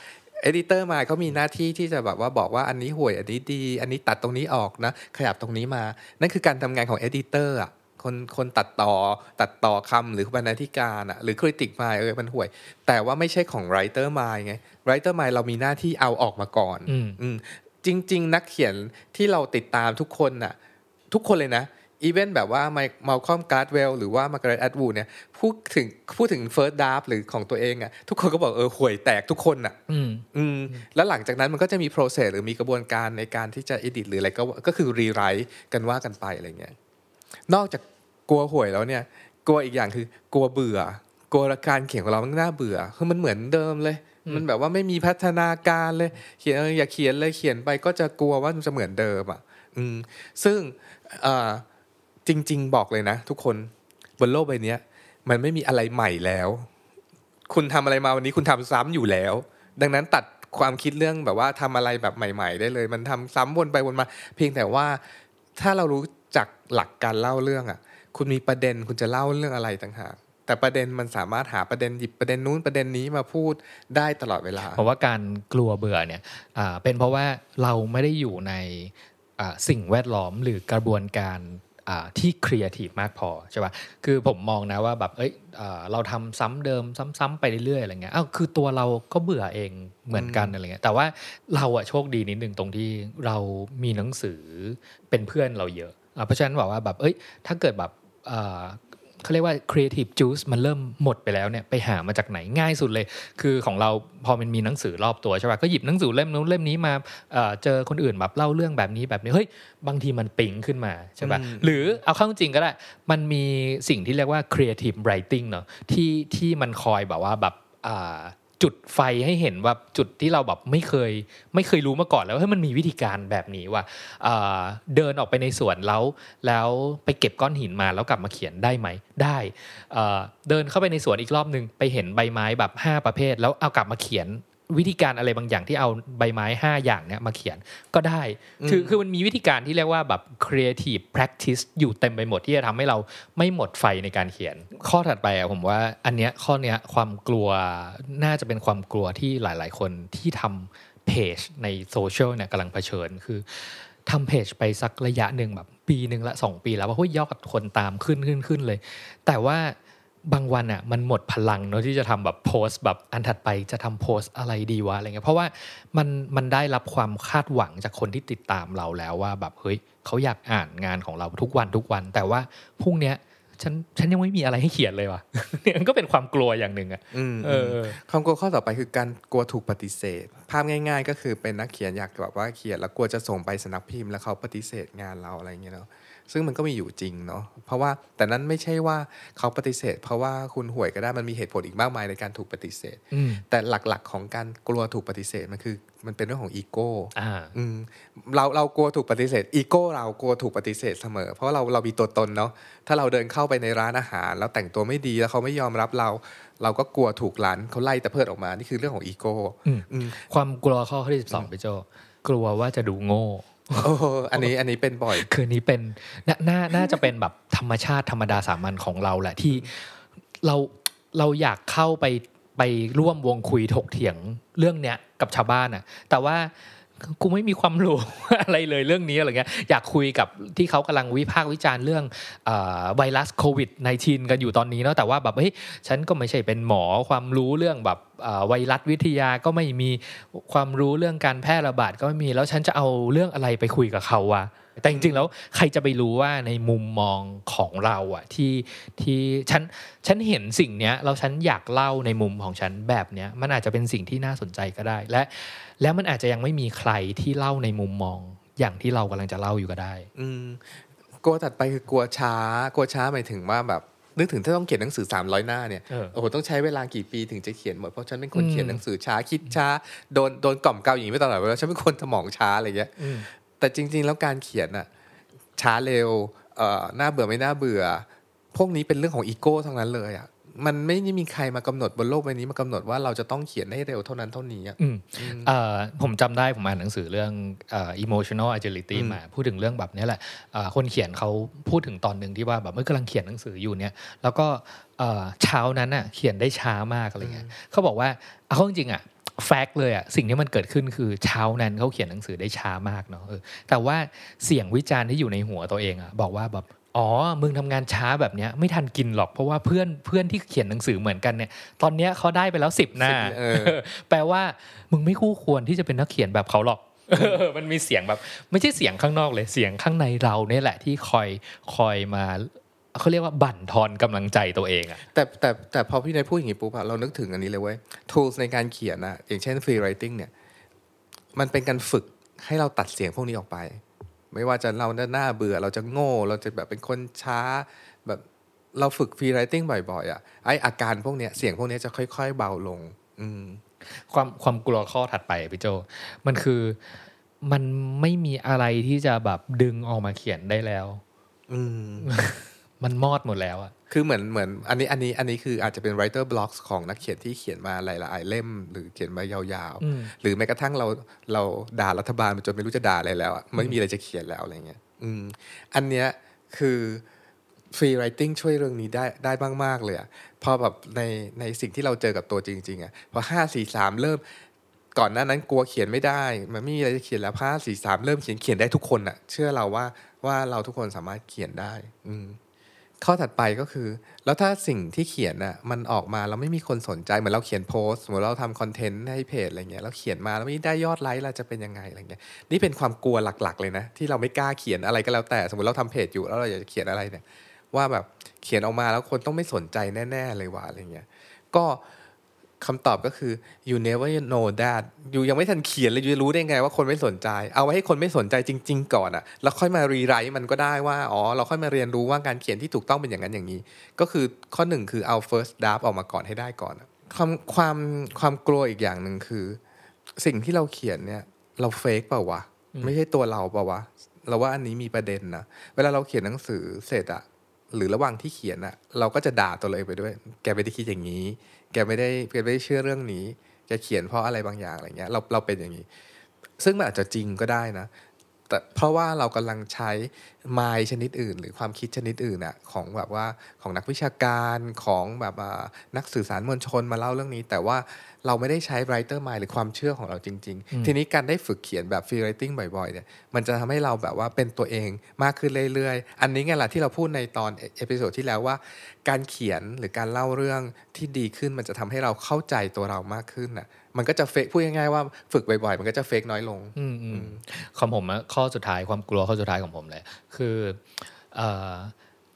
Speaker 2: editor mind เขามีหน้าที่ที่จะแบบว่าบอกว่าอันนี้ห่วยอันนี้ดี อันนี้ตัดตรงนี้ออกนะ ขยับตรงนี้มา นั่นคือการทำงานของ editor อะ คนคนตัดต่อตัดต่อคำหรือบรรณาธิการอะหรือ critic mind เออมันห่วย แต่ว่าไม่ใช่ของ writer mind ไง writer mind เรามีหน้าที่เอาออกมาก่อน
Speaker 1: อืม
Speaker 2: อืมจริง ๆ นักเขียนที่เราติดตามทุกคนน่ะทุกคนเลยนะ even แบบว่า Malcolm Gladwell หรือว่า Margaret Atwood เนี่ยพูดถึงพูดถึง first draft หรือของตัวเองอะทุกคนก็บอกเออห่วยแตกทุกคนอะ
Speaker 1: อืม
Speaker 2: อืมแล้วหลังจากนั้นมันก็จะมี process หรือมีกระบวนการในการที่จะ edit หรืออะไรก็ก็คือ rewrite กันว่ากันไปอะไรเงี้ย นอกจากกลัวห่วยแล้วเนี่ย กลัวอีกอย่างคือกลัวเบื่อ กลัวการเขียนของเรามันน่าเบื่อคือมันเหมือนเดิมเลย มันแบบว่าไม่มีพัฒนาการเลย เขียนเอออย่าเขียนเลยเขียนไปก็จะกลัวว่ามันจะเหมือนเดิมอะ อืม ซึ่งเอ่อจริง ๆ บอกเลยนะ ทุกคนบนโลกใบเนี้ยมันไม่มีอะไรใหม่แล้ว คุณทำอะไรมาวันนี้คุณทำซ้ำอยู่แล้ว ดังนั้นตัดความคิดเรื่องแบบว่าทำอะไรแบบใหม่ ๆ ได้เลย มันทำซ้ำวนไปวนมา เพียงแต่ว่าถ้าเรารู้ จักหลักการเล่าเรื่องอะ คุณมีประเด็นคุณจะเล่าเรื่องอะไรต่างหากแต่ประเด็นมันสามารถหาประเด็นหยิบประเด็นนู้นประเด็นนี้มาพูดได้ตลอดเวลา
Speaker 1: เพราะว่าการกลัวเบื่อเนี่ยอ่าเป็นเพราะว่าเราไม่ได้อยู่ในอ่าสิ่งแวดล้อมหรือกระบวนการอ่าที่ครีเอทีฟมากพอใช่ปะคือผมมองนะว่าแบบ เอ้ยอ่าเราทำซ้ำเดิมซ้ำๆไปเรื่อยๆอะไรเงี้ย อ้าว คือตัวเราก็เบื่อเองเหมือนกันอะไรเงี้ย แต่ว่าเราอะโชคดีนิดนึงตรงที่เรามีหนังสือเป็นเพื่อนเราเยอะอะ เพราะฉะนั้นบอกว่าแบบเอ้ยถ้าเกิดแบบอ่าเขาเรียกว่า creative juice มันเริ่มหมดไปแล้วเนี่ยไปหามาจากไหนง่ายสุดเลย คือของเราพอมันมีหนังสือรอบตัวใช่ป่ะก็หยิบหนังสือเล่มนู้นเล่มนี้มาเอ่อเจอคนอื่นแบบเล่าเรื่องแบบนี้แบบนี้เฮ้ยบางทีมันปิ๊งขึ้นมาใช่ป่ะ
Speaker 2: อืม
Speaker 1: หรือเอาเข้าจริงก็ได้ มันมีสิ่งที่เรียกว่า creative writing เนาะที่ที่มันคอยแบบว่าแบบอ่า จุดไฟให้เห็นว่าจุดที่เราแบบไม่เคยไม่เคยรู้มาก่อนแล้วเฮ้ยมันมีวิธีการแบบนี้ว่าเดินออกไปในสวนแล้วแล้วไปเก็บก้อนหินมาแล้วกลับมาเขียนได้ไหมได้เเดินเข้าไปในสวนอีกรอบหนึ่งไปเห็นใบไม้แบบ 5 ประเภท แล้วเอากลับมาเขียน วิธีการอะไรบางอย่างที่เอาใบไม้ 5 อย่างเนี้ยมาเขียนก็ได้ คือคือมันมีวิธีการที่เรียกว่าแบบ creative practice อยู่เต็มไปหมดที่จะทำให้เราไม่หมดไฟในการเขียน ข้อถัดไปอะผมว่าอันเนี้ยข้อเนี้ยความกลัวน่าจะเป็นความกลัวที่หลาย ๆ คนที่ทำเพจในโซเชียลเนี่ยกำลังเผชิญคือทำเพจไปสักระยะหนึ่งแบบปีหนึ่งละสองปีแล้วว่าเฮ้ยยอดคนตามขึ้นขึ้นขึ้นเลย แต่ว่า บางวันอะมันหมดพลังเนอะที่จะทำแบบโพสต์แบบอันถัดไปจะทำโพสต์อะไรดีวะอะไรเงี้ยเพราะว่ามันมันได้รับความคาดหวังจากคนที่ติดตามเราแล้วว่าแบบเฮ้ยเขาอยากอ่านงานของเราทุกวันทุกวัน แต่ว่าพรุ่งเนี้ยฉันฉันยังไม่มีอะไรให้เขียนเลยว่ะเนี่ยมันก็เป็นความกลัวอย่างหนึ่งอะ
Speaker 2: อืม
Speaker 1: เออ
Speaker 2: ความกลัวข้อต่อไปคือการกลัวถูกปฏิเสธ ภาพง่าย ๆ ก็คือเป็นนักเขียนอยากแบบว่าเขียนแล้วกลัวจะส่งไปสำนักพิมพ์แล้วเขาปฏิเสธงานเราอะไรอย่างเงี้ยเนาะ ซึ่งมันก็มีอยู่จริงเนาะเพราะว่าแต่นั้นไม่ใช่ว่าเขาปฏิเสธ เพราะว่าคุณห่วยก็ได้มันมีเหตุผลอีกมากมายในการถูกปฏิเสธ
Speaker 1: อืม
Speaker 2: แต่หลักๆของการกลัวถูกปฏิเสธมันคือมันเป็นเรื่องของอีโก้
Speaker 1: อ่า
Speaker 2: อืมเราเรากลัวถูกปฏิเสธอีโก้เรากลัวถูกปฏิเสธเสมอ เพราะว่าเราเรามีตัวตนเนาะถ้าเราเดินเข้าไปในร้านอาหาร แล้วแต่งตัวไม่ดีแล้วเขาไม่ยอมรับเรา เราก็กลัวถูกร้านเขาไล่ตะเพิดออกมานี่คือเรื่องของอีโก้
Speaker 1: อืม
Speaker 2: อืม
Speaker 1: ความกลัวข้อที่สิบสองพี่โจกลัวว่าจะดูโง่
Speaker 2: โอ้โหอันนี้อันนี้เป็นบ่อย
Speaker 1: คือนี้เป็นน,น่าน่าจะเป็นแบบธรรมชาติธรรมดาสามัญของเราแหละที่เราเราอยากเข้าไปไปร่วมวงคุยถกเถียงเรื่องเนี้ยกับชาวบ้านอะ แต่ว่า กูไม่มีความรู้อะไรเลยเรื่องนี้อะไรเงี้ยอยากคุยกับที่เขากำลังวิพากษ์วิจารณ์เรื่องอไวรัสโควิด -19 กันอยู่ตอนนี้เนาะแต่ว่าแบบเฮ้ยฉันก็ไม่ใช่เป็นหมอความรู้เรื่องแบบไวรัสวิทยาก็ไม่มีความรู้เรื่องการแพร่ระบาดก็ไม่มีแล้วฉันจะเอาเรื่องอะไรไปคุยกับเขาวะแต่จริงๆแล้วใครจะไปรู้ว่าในมุมมองของเราอะที่ที่ฉันฉันเห็นสิ่งเนี้ยแล้วฉันอยากเล่าในมุมของฉันแบบเนี้ยมันอาจจะเป็นสิ่งที่น่าสนใจก็ได้และ แล้วมันอาจจะยังไม่มีใครที่เล่าในมุมมองอย่างที่เรากำลังจะเล่าอยู่ก็ได้
Speaker 2: อืมกลัวถัดไปคือกลัวช้า กลัวช้าหมายถึงว่าแบบนึกถึงถ้าต้องเขียนหนังสือ 300 หน้าเนี่ย
Speaker 1: เออ
Speaker 2: โอ้โหต้องใช้เวลากี่ปีถึงจะเขียนหมดเพราะฉันเป็นคน
Speaker 1: อืม
Speaker 2: เขียนหนังสือช้าคิดช้าโดนโดนกล่อมเกลาอย่างนี้ไม่ตลอดเวลาฉันเป็นคนสมองช้าอะไรเงี้ย
Speaker 1: อืม
Speaker 2: แต่จริง ๆ แล้วการเขียนอะช้าเร็วเอ่อน่าเบื่อไม่น่าเบื่อ พวกนี้เป็นเรื่องของอีโก้ทั้งนั้นเลยอะ มันไม่ได้มีใครมากำหนดบนโลกใบนี้มากำหนดว่าเราจะต้องเขียนให้เร็วเท่านั้นเท่านี้อะ
Speaker 1: อืมเอ่อผมจำได้ผมอ่านหนังสือเรื่องเอ่อ emotional agility
Speaker 2: อืม
Speaker 1: มาพูดถึงเรื่องแบบนี้แหละเอ่อคนเขียนเขาพูดถึงตอนหนึ่งที่ว่าแบบเมื่อกำลังเขียนหนังสืออยู่เนี่ย แล้วก็เอ่อเช้านั้นอะเขียนได้ช้ามากอะไรเงี้ยเขาบอกว่าเอาเข้าจริงๆอะแฟกต์เลยอะสิ่งที่มันเกิดขึ้นคือเช้านั้นเขาเขียนหนังสือได้ช้ามากเนาะเออแต่ว่าเสียงวิจารณ์ที่อยู่ในหัวตัวเองอะบอกว่าแบบ อ๋อ มึงทำงานช้าแบบเนี้ยไม่ทันกินหรอก เพราะว่าเพื่อนเพื่อนที่เขียนหนังสือเหมือนกันเนี่ย ตอนเนี้ยเขาได้ไปแล้วสิบหน้า
Speaker 2: เออ
Speaker 1: แปลว่ามึงไม่คู่ควรที่จะเป็นนักเขียนแบบเขาหรอกมันมีเสียงแบบ ไม่ใช่เสียงข้างนอกเลยเสียงข้างในเราเนี่ยแหละที่คอยคอยมาเขาเรียกว่าบั่นทอนกำลังใจตัวเองอะ
Speaker 2: แต่แต่แต่พอพี่นายพูดอย่างนี้ปุ๊บอะเรานึกถึงอันนี้เลยเว้ย tools ในการเขียนอะอย่างเช่น free writing เนี่ย มันเป็นการฝึกให้เราตัดเสียงพวกนี้ออกไป ไม่ว่าจะเราจะหน้าเบื่อเราจะโง่ เราจะแบบเป็นคนช้า แบบเราฝึก free writing บ่อยๆอะไออาการพวกเนี้ยเสียงพวกเนี้ยจะค่อยๆ เบาลง อืม
Speaker 1: ความความกลัวข้อถัดไปอะพี่โจ มันคือมันไม่มีอะไรที่จะแบบดึงออกมาเขียนได้แล้ว
Speaker 2: อืม
Speaker 1: มันมอดหมดแล้วอะ
Speaker 2: คือเหมือนเหมือนอันนี้อันนี้อันนี้คืออาจจะเป็น writer blocks ของนักเขียนที่เขียนมาหลายๆเล่ม หรือเขียนมายาว
Speaker 1: อืม
Speaker 2: ๆหรือแม้กระทั่งเราเราด่ารัฐบาลจนไม่รู้จะด่าอะไรแล้วอะไม่มีอะไรจะเขียนแล้วอะไรเงี้ยอืมอันเนี้ยคือ free writing ช่วยเรื่องนี้ได้ได้มาก ๆ เลยอะพอแบบในในสิ่งที่เราเจอกับตัวจริง ๆอะพอห้าสี่สามเริ่มก่อนหน้านั้นกลัวเขียนไม่ได้ มันไม่มีอะไรจะเขียนแล้วห้าสี่สามเริ่มเขียนเขียนได้ทุกคนอะเชื่อเราว่าว่าเราทุกคนสามารถเขียนได้ อืม ข้อถัดไปก็คือ แล้วถ้าสิ่งที่เขียนอะมันออกมาแล้วไม่มีคนสนใจเหมือนเราเขียนโพสต์เหมือนเราทำคอนเทนต์ให้เพจอะไรเงี้ยแล้วเขียนมาแล้วไม่ได้ยอดไลค์เราจะเป็นยังไงอะไรเงี้ยนี่เป็นความกลัวหลักๆ เลยนะ ที่เราไม่กล้าเขียนอะไรก็แล้วแต่สมมติเราทำเพจอยู่แล้วเราอยากจะเขียนอะไรเนี่ยว่าแบบเขียนออกมาแล้วคนต้องไม่สนใจแน่ ๆ เลยว่ะอะไรเงี้ยก็ คำตอบก็คือ you never know that อยู่ยังไม่ทันเขียนเลยอยู่จะรู้ได้ไงว่าคนไม่สนใจ เอาไว้ให้คนไม่สนใจจริง ๆ ก่อนอะแล้วค่อยมารีไรต์มันก็ได้ว่า อ๋อ เราค่อยมาเรียนรู้ว่าการเขียนที่ถูกต้องเป็นอย่างนั้นอย่างนี้ ก็คือข้อหนึ่งคือเอา first draft ออกมาก่อนให้ได้ก่อนอะความความความกลัวอีกอย่างหนึ่งคือ สิ่งที่เราเขียนเนี่ยเราเฟกเปล่าวะ ไม่ใช่ตัวเราเปล่าวะ เราว่าอันนี้มีประเด็นนะ เวลาเราเขียนหนังสือเสร็จอะหรือระหว่างที่เขียนอะเราก็จะด่าตัวเราเองไปด้วย แกไม่ได้คิดอย่างนี้ แกไม่ได้แกไม่ได้เชื่อเรื่องนี้จะเขียนเพราะอะไรบางอย่างอะไรเงี้ยเราเราเป็นอย่างนี้ ซึ่งมันอาจจะจริงก็ได้นะ แต่เพราะว่าเรากำลังใช้ไมล์ชนิดอื่น หรือความคิดชนิดอื่นอะของแบบว่าของนักวิชาการของแบบว่านักสื่อสารมวลชนมาเล่าเรื่องนี้ แต่ว่าเราไม่ได้ใช้ writer mind หรือความเชื่อของเราจริง ๆ ทีนี้การได้ฝึกเขียนแบบ free writing บ่อยๆเนี่ยมันจะทำให้เราแบบว่าเป็นตัวเองมากขึ้นเรื่อยๆ อันนี้ไงล่ะที่เราพูดในตอน episode ที่แล้วว่า การเขียนหรือการเล่าเรื่องที่ดีขึ้นมันจะทำให้เราเข้าใจตัวเรามากขึ้นน่ะ มันก็จะ fake พูดง่ายๆว่าฝึกบ่อยๆ มันก็จะ fake น้อยลง
Speaker 1: อืมอืมของผมอะข้อสุดท้ายความกลัวข้อสุดท้ายของผมเลย คือเอ่อ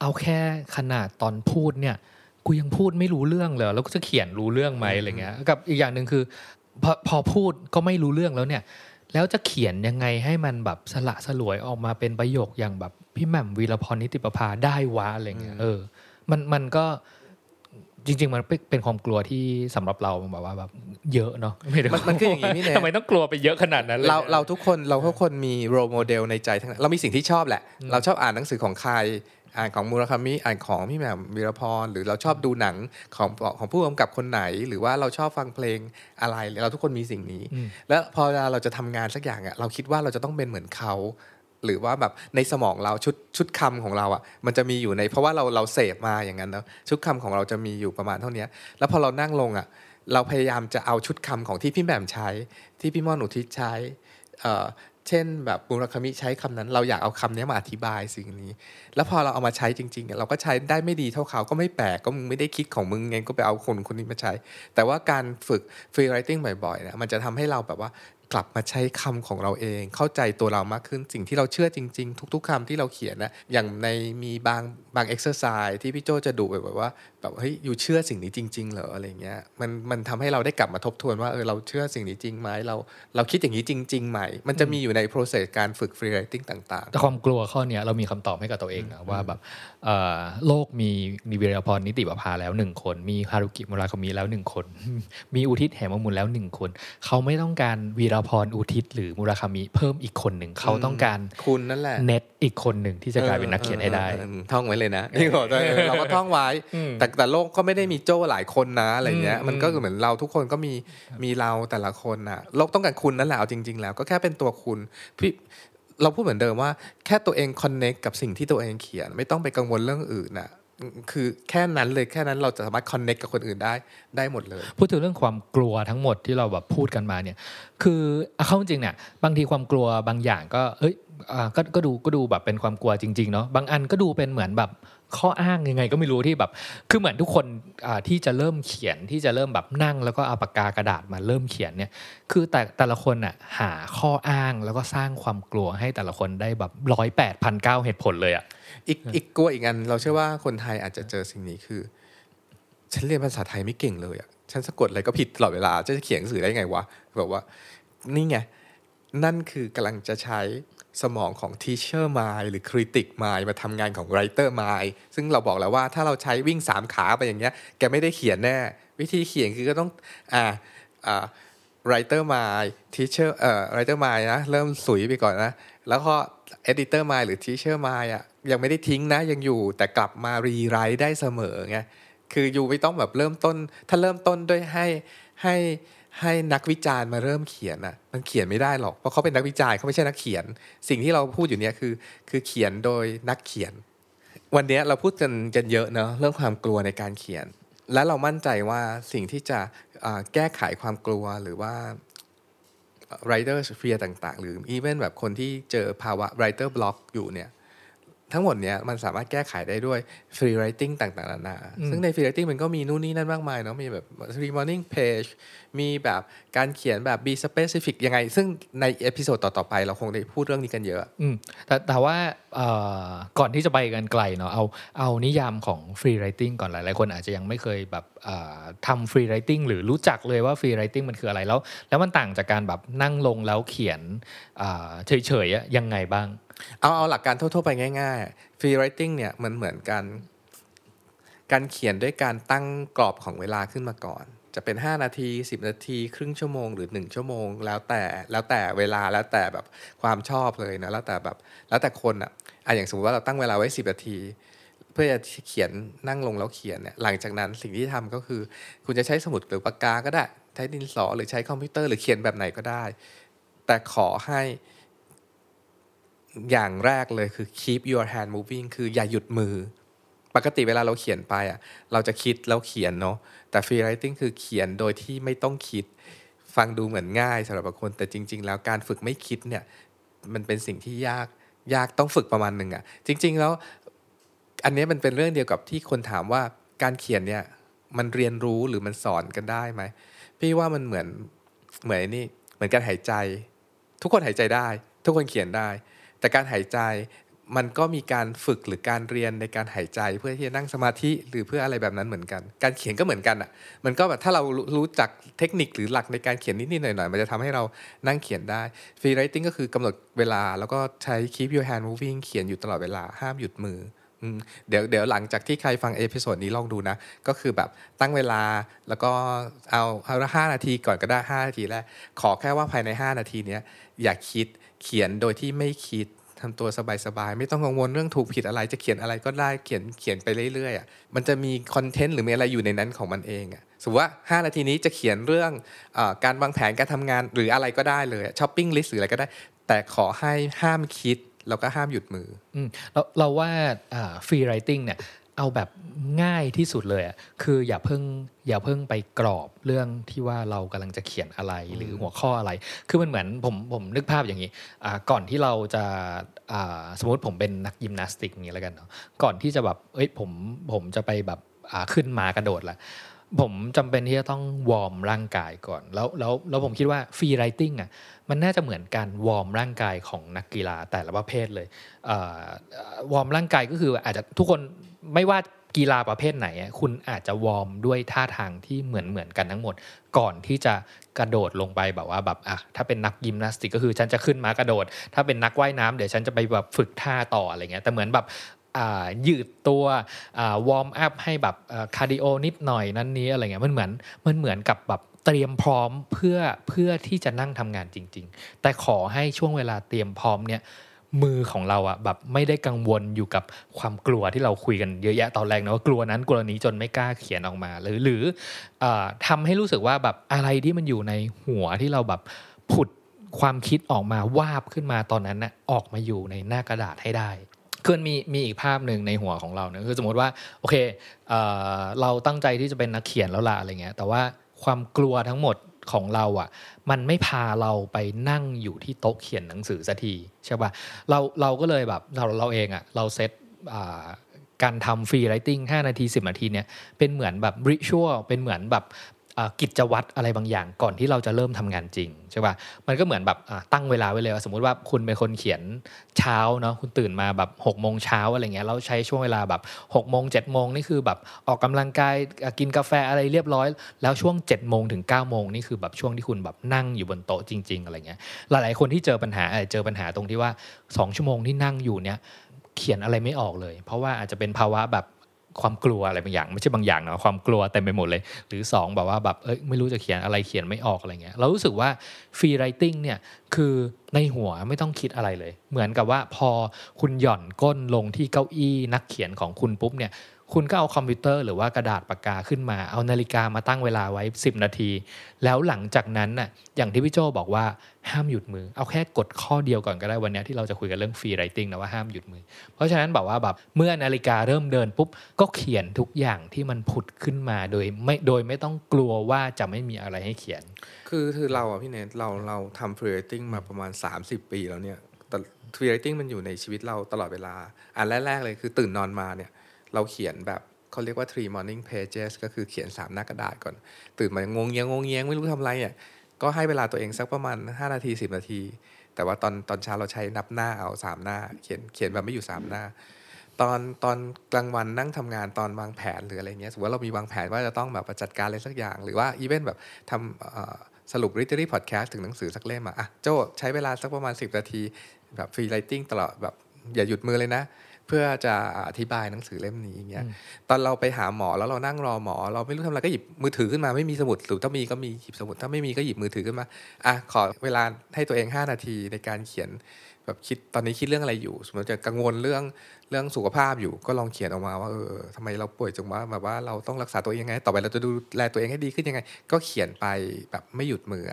Speaker 1: เอาแค่ขนาดตอนพูดเนี่ย กูยังพูดไม่รู้เรื่องเลยแล้วก็จะเขียนรู้เรื่องไหมอะไรเงี้ย กับอีกอย่างหนึ่งคือพอพอพูดก็ไม่รู้เรื่องแล้วเนี่ย แล้วจะเขียนยังไงให้มันแบบสละสลวยออกมาเป็นประโยคอย่างแบบพี่แหม่มวีรพรนิติประภาได้วะอะไรเงี้ยเออ มันมันก็ จริง ๆ มันเป็นเป็นความกลัวที่สำหรับเราแบบว่าแบบเยอะเนาะไได้
Speaker 2: มันมันคืออย่างนี้พี่เนย
Speaker 1: ทำไมต้องกลัวไปเยอะขนาดนั้นเลย
Speaker 2: เราเราทุกคนเราทุกคนมีโรโมเดลในใจทั้งนั้นเรามีสิ่งที่ชอบแหละ เราชอบอ่านหนังสือของใครอ่านของมูราคามิอ่านของพี่แหม่มวีรพรหรือเราชอบดูหนังของของผู้กำกับคนไหน หรือว่าเราชอบฟังเพลงอะไรเราทุกคนมีสิ่งนี้
Speaker 1: อืม
Speaker 2: แล้วพอเวลาเราจะทำงานสักอย่างอะเราคิดว่าเราจะต้องเป็นเหมือนเขา หรือว่าแบบในสมองเราชุดชุดคำของเราอะ มันจะมีอยู่ในเพราะว่าเราเราเสพมาอย่างนั้นเนาะชุดคำของเราจะมีอยู่ประมาณเท่านี้แล้วพอเรานั่งลงอะ เราพยายามจะเอาชุดคำของที่พี่แหม่มใช้ ที่พี่ม่อนอุทิศใช้เอ่อเช่น แบบมุราคามิใช้คำนั้น เราอยากเอาคำนี้มาอธิบายสิ่งนี้ แล้วพอเราเอามาใช้จริงๆอะเราก็ใช้ได้ไม่ดีเท่าเขาก็ไม่แปลกก็มึงไม่ได้คิดของมึงไงก็ไปเอาคนคนนี้มาใช้ แต่ว่าการฝึก free writing บ่อยๆเนี่ยมันจะทำให้เราแบบว่า กลับมาใช้คำของเราเอง เข้าใจตัวเรามากขึ้นสิ่งที่เราเชื่อจริง ๆ ทุก ๆคำที่เราเขียนนะอย่างในมีบางบาง exercise ที่พี่โจจะดูแบบว่า แบบเฮ้ย you เชื่อสิ่งนี้จริง ๆ เหรออะไรเงี้ยมันมันทำให้เราได้กลับมาทบทวนว่าเออเราเชื่อสิ่งนี้จริงไหมเราเราคิดอย่างนี้จริงๆไหมมันจะมีอยู่ใน process การฝึก free writing ต่าง
Speaker 1: แต่ความกลัวข้อเนี้ยเรามีคำตอบให้กับตัวเองนะว่าแบบเอ่อโลกมีมีวีรพรนิติประภาแล้วหนึ่งคน มีฮารุกิมุราคามิแล้วหนึ่งคน มีอุทิศเหมมุนแล้วหนึ่งคน เขาไม่ต้องการวีรพรอุทิศหรือมุราคามิเพิ่มอีกคนหนึ่งเขาต้องการ
Speaker 2: ๆคุณนั่นแหละ
Speaker 1: เน็ต อีกคนหนึ่งที่จะกลายเป็นนักเขียนให้ได้
Speaker 2: ออเออเออท่องไว้เลยนะที่บอกว่าเออเราก็ท่องไว้
Speaker 1: อืม
Speaker 2: แต่แต่โลกก็ไม่ได้มีโจ้หลายคนนะอะไรเงี้ย
Speaker 1: อืม
Speaker 2: มันก็เหมือนเราทุกคนก็มีมีเราแต่ละคนน่ะโลกต้องการคุณนั่นแหละเอาจริง ๆ แล้ว ก็แค่เป็นตัวคุณพี่เราพูดเหมือนเดิมว่าแค่ตัวเองคอนเน็กกับสิ่งที่ตัวเองเขียน ไม่ต้องไปกังวลเรื่องอื่นน่ะคือแค่นั้นเลยแค่นั้นเราจะสามารถคอนเน็กกับคนอื่นได้ได้หมดเลย
Speaker 1: พูดถึงเรื่องความกลัวทั้งหมดที่เราแบบพูดกันมาเนี่ย คือเอาเข้าจริงเนี่ยบางทีความกลัวบางอย่างก็เอ้ยอ่า ก็ก็ดูก็ดูแบบเป็นความกลัวจริง ๆ เนาะบางอันก็ดูเป็นเหมือนแบบข้ออ้างยังไงก็ไม่รู้ที่แบบ คือเหมือนทุกคนที่จะเริ่มเขียนที่จะเริ่มแบบนั่ง แล้วก็เอาปากกากระดาษมาเริ่มเขียนเนี่ย คือแต่แต่ละคนอะหาข้ออ้างแล้วก็สร้างความกลัวให้แต่ละคนได้แบบร้อยแปดพันเก้าเหตุผลเลยอะ
Speaker 2: อีกอีกกลัวอีกอันเราเชื่อว่าคนไทยอาจจะเจอสิ่งนี้คือ ฉันเรียนภาษาไทยไม่เก่งเลยอะฉันสะกดอะไรก็ผิดตลอดเวลาจะเขียนหนังสือได้ไงวะแบบว่า นี่ไงนั่นคือกำลังจะใช้ สมองของ teacher mind หรือ critic mind มาทำงานของ writer mind ซึ่งเราบอกแล้วว่าถ้าเราใช้วิ่งสามขาไปอย่างเงี้ย แกไม่ได้เขียนแน่ วิธีเขียนคือก็ต้องอ่าอ่า writer mind teacher เอ่อ writer mind นะ เริ่มสุยไปก่อนนะ แล้วก็ editor mind หรือ teacher mind อะยังไม่ได้ทิ้งนะยังอยู่แต่กลับมา rewrite ได้เสมอไงคืออยู่ไม่ต้องแบบเริ่มต้น ถ้าเริ่มต้นด้วยให้ให้ ให้นักวิจารณ์มาเริ่มเขียนอะ มันเขียนไม่ได้หรอก เพราะเขาเป็นนักวิจารณ์เขาไม่ใช่นักเขียน สิ่งที่เราพูดอยู่เนี้ยคือ คือเขียนโดยนักเขียน วันเนี้ยเราพูดกันกันเยอะเนอะเรื่องความกลัวในการเขียน และเรามั่นใจว่าสิ่งที่จะแก้ไขความกลัวหรือว่า writer fear ต่าง ๆ หรือ even แบบคนที่เจอภาวะ writer block อยู่เนี่ย ทั้งหมดเนี้ยมันสามารถแก้ไขได้ด้วย free writing ต่างๆนานา
Speaker 1: อืม
Speaker 2: ซึ่งใน free writing มันก็มีนู่นนี่นั่นมากมายเนาะมีแบบ free morning page มีแบบการเขียนแบบ be specific ยังไง ซึ่งใน episode ต่อ ๆ ไปเราคงได้พูดเรื่องนี้กันเยอะ
Speaker 1: อืมแต่แต่ว่าเอ่อก่อนที่จะไปกันไกลเนาะเอาเอานิยามของ free writing ก่อนหลายหลายคนอาจจะยังไม่เคยแบบเอ่อทำ free writing หรือรู้จักเลยว่า free writing มันคืออะไรแล้ว แล้วมันต่างจากการแบบนั่งลงแล้วเขียนอ่าเฉยๆอะยังไงบ้าง
Speaker 2: เอาเอาหลักการทั่วๆไปง่ายๆ free writing เนี่ยมันเหมือนกัน การเขียนด้วยการตั้งกรอบของเวลาขึ้นมาก่อน จะเป็น 5 นาที 10 นาที ครึ่งชั่วโมงหรือ 1 ชั่วโมง แล้วแต่แล้วแต่เวลาแล้วแต่แบบความชอบเลยนะแล้วแต่แบบแล้วแต่คนอะอะอย่างสมมติว่าเราตั้งเวลาไว้ 10 นาที เพื่อจะเขียนนั่งลงแล้วเขียนเนี่ยหลังจากนั้นสิ่งที่ทำก็คือ คุณจะใช้สมุดหรือปากกาก็ได้ ใช้ดินสอหรือใช้คอมพิวเตอร์หรือเขียนแบบไหนก็ได้ แต่ขอให้ อย่างแรกเลยคือ keep your hand moving คืออย่าหยุดมือ ปกติเวลาเราเขียนไปอะเราจะคิดแล้วเขียนเนาะแต่ free writing คือเขียนโดยที่ไม่ต้องคิด ฟังดูเหมือนง่ายสำหรับบางคนแต่จริง ๆ แล้วการฝึกไม่คิดเนี่ยมันเป็นสิ่งที่ยากยากต้องฝึกประมาณหนึ่งอะจริง ๆ แล้วอันนี้มันเป็นเรื่องเดียวกับที่คนถามว่าการเขียนเนี่ยมันเรียนรู้หรือมันสอนกันได้ไหมพี่ว่ามันเหมือนเหมือนนี่เหมือนการหายใจ ทุกคนหายใจได้ ทุกคนเขียนได้ แต่การหายใจมันก็มีการฝึกหรือการเรียนในการหายใจเพื่อที่จะนั่งสมาธิหรือเพื่ออะไรแบบนั้นเหมือนกัน การเขียนก็เหมือนกันอะ มันก็แบบถ้าเรารู้จักเทคนิคหรือหลักในการเขียนนิดๆหน่อยๆมันจะทำให้เรานั่งเขียนได้ free writing ก็คือกำหนดเวลา แล้วก็ใช้ keep your hand moving เขียนอยู่ตลอดเวลาห้ามหยุดมือเดี๋ยวเดี๋ยวหลังจากที่ใครฟังเอพิโซดนี้ลองดูนะ ก็คือแบบตั้งเวลาแล้วก็เอาเอาละห้านาทีก่อนก็ได้ห้านาทีแรกขอแค่ว่าภายใน 5 นาทีเนี้ยอย่าคิด เขียนโดยที่ไม่คิดทำตัวสบายๆ ไม่ต้องกังวลเรื่องถูกผิดอะไร จะเขียนอะไรก็ได้เขียนเขียนไปเรื่อยๆอะมันจะมี content หรือมีอะไรอยู่ในนั้นของมันเองอะสมมติว่า 5 นาทีนี้จะเขียนเรื่องอการวางแผนการทำงานหรืออะไรก็ได้เลย shopping list หรืออะไรก็ได้ แต่ขอให้ห้ามคิดแล้วก็ห้ามหยุดมือ
Speaker 1: อืมเราเราว่า free writing เนี่ย เอาแบบง่ายที่สุดเลยอะคืออย่าเพิ่งอย่าเพิ่งไปกรอบเรื่องที่ว่าเรากำลังจะเขียนอะไรหรือหัวข้ออะไร คือมันเหมือนผมผมนึกภาพอย่างนี้อ่าก่อนที่เราจะอ่าสมมติผมเป็นนักยิมนาสติกนี้แล้วกันเนาะก่อนที่จะแบบเอ้ยผมผมจะไปแบบอ่าขึ้นมากระโดดละ ผมจำเป็นที่จะต้อง warm ร่างกายก่อน แล้วแล้วแล้วผมคิดว่า free writing อะมันน่าจะเหมือนการ warm ร่างกายของนักกีฬาแต่ละประเภทเลยwarm ร่างกายก็คืออาจจะทุกคนไม่ว่ากีฬาประเภทไหน คุณอาจจะ warm ด้วยท่าทางที่เหมือนเหมือนกันทั้งหมด ก่อนที่จะกระโดดลงไปแบบว่าแบบอะถ้าเป็นนักยิมนาสติกก็คือฉันจะขึ้นมากระโดด ถ้าเป็นนักว่ายน้ำเดี๋ยวฉันจะไปแบบฝึกท่าต่ออะไรเงี้ยแต่เหมือนแบบ ยืดตัว warm up ให้แบบ cardio นิดหน่อยนั้นนี้อะไรเงี้ยมันเหมือนมันเหมือนกับแบบเตรียมพร้อมเพื่อเพื่อที่จะนั่งทำงานจริง ๆ แต่ขอให้ช่วงเวลาเตรียมพร้อมเนี่ยมือของเราอะแบบไม่ได้กังวลอยู่กับความกลัวที่เราคุยกันเยอะแยะตอนแรกนะว่ากลัวนั้นกลัวนี้จนไม่กล้าเขียนออกมา หรือหรืออทำให้รู้สึกว่าแบบอะไรที่มันอยู่ในหัวที่เราแบบผุดความคิดออกมาวาบขึ้นมาตอนนั้นนะออกมาอยู่ในหน้ากระดาษให้ได้ คือมีมีอีกภาพหนึ่งในหัวของเราเนี่ยคือสมมติว่าโอเคเเราตั้งใจที่จะเป็นนักเขียนแล้วล่ะอะไรเงี้ย แต่ว่าความกลัวทั้งหมดของเราอะ่ะ มันไม่พาเราไปนั่งอยู่ที่โต๊ะเขียนหนังสือสักทีใช่ปะ่ะเราเราก็เลยแบบเราเราเองอะ่ะเราเซตการทำฟรีไรติง5นาที 10 นาทีเนี่ยเป็นเหมือนแบบริชวเป็นเหมือนแบบ กิจวัตรอะไรบางอย่างก่อนที่เราจะเริ่มทำงานจริงใช่ป่ะมันก็เหมือนแบบตั้งเวลาไว้เลยว่าสมมุติว่าคุณเป็นคนเขียนเช้าเนาะคุณตื่นมาแบบ6กโมงเช้าอะไรเงี้ยเราใช้ช่วงเวลาแบบ6กโมงเจ็ดโมงนี่คือแบบออกกำลังกายกินกาแฟอะไรเรียบร้อย แล้วช่วง7จ็ดโมงถึง9ก้าโมงนี่คือแบบช่วงที่คุณแบบนั่งอยู่บนโต๊ะจริง ๆอะไรเงี้ยหลายๆคนที่เจอปัญหาเจอปัญหาตรงที่ว่า 2 ชั่วโมงที่นั่งอยู่เนี่ยเขียนอะไรไม่ออกเลย เพราะว่าอาจจะเป็นภาวะแบบ ความกลัวอะไรบางอย่าง ไม่ใช่บางอย่างเนาะความกลัวเต็มไปหมดเลย หรือ 2 แบบว่าแบบเอ้ยไม่รู้จะเขียนอะไรเขียนไม่ออกอะไรเงี้ยเรารู้สึกว่าฟรีไรติงเนี่ยคือในหัวไม่ต้องคิดอะไรเลย เหมือนกับว่าพอคุณหย่อนก้นลงที่เก้าอี้นักเขียนของคุณปุ๊บเนี่ย คุณก็เอาคอมพิวเตอร์หรือว่ากระดาษปากกาขึ้นมา เอานาฬิกามาตั้งเวลาไว้ 10 นาที แล้วหลังจากนั้นน่ะอย่างที่พี่โจบอกว่าห้ามหยุดมือ เอาแค่กฎข้อเดียวก่อนก็ได้วันนี้ที่เราจะคุยกันเรื่อง free writing นะว่าห้ามหยุดมือ เพราะฉะนั้นบอกว่าแบบเมื่อนาฬิกาเริ่มเดินปุ๊บก็เขียนทุกอย่างที่มันผุดขึ้นมาโดยไม่โดยไม่ต้องกลัวว่าจะไม่มีอะไรให้เขียน
Speaker 2: คือคือเราอะพี่เนทเราเราทำ free writing มาประมาณ 30 ปีแล้วเนี่ยแต่free writing มันอยู่ในชีวิตเราตลอดเวลาอันแรกๆเลยคือตื่นนอนมาเนี่ย เราเขียนแบบเขาเรียกว่า three morning pages ก็คือเขียนสามหน้ากระดาษก่อน ตื่นมางัวเงียงัวเงียไม่รู้ทำอะไรอะก็ให้เวลาตัวเองสักประมาณ 5 นาที 10 นาที แต่ว่าตอนตอนเช้าเราใช้นับหน้าเอาสามหน้า เขียนเขียนแบบไม่หยุดสามหน้า ตอนตอนกลางวันนั่งทำงานตอนวางแผนหรืออะไรเงี้ยสมมติว่าเรามีวางแผนว่าจะต้องแบบจัดการอะไรสักอย่าง หรือว่าอีเวนต์แบบทำสรุป literary podcast ถึงหนังสือสักเล่มอะโจใช้เวลาสักประมาณ 10 นาทีแบบฟรีไรติงตลอดแบบอย่าหยุดมือเลยนะ เพื่อจะอธิบายหนังสือเล่มนี้อย่างเงี้ยตอนเราไปหาหมอแล้วเรานั่งรอหมอ เราไม่รู้ทำอะไรก็หยิบมือถือขึ้นมาไม่มีสมุดหรือถ้ามีก็มีหยิบสมุดถ้าไม่มีก็หยิบมือถือขึ้นมาอะขอเวลาให้ตัวเอง 5 นาทีในการเขียนแบบคิดตอนนี้คิดเรื่องอะไรอยู่ สมมติจะกังวลเรื่องเรื่องสุขภาพอยู่ ก็ลองเขียนออกมาว่าเออทำไมเราป่วยจังว่าแบบว่าเราต้องรักษาตัวเองยังไง ต่อไปเราจะดูแลตัวเองให้ดีขึ้นยังไง ก็เขียนไปแบบไม่หยุดมือ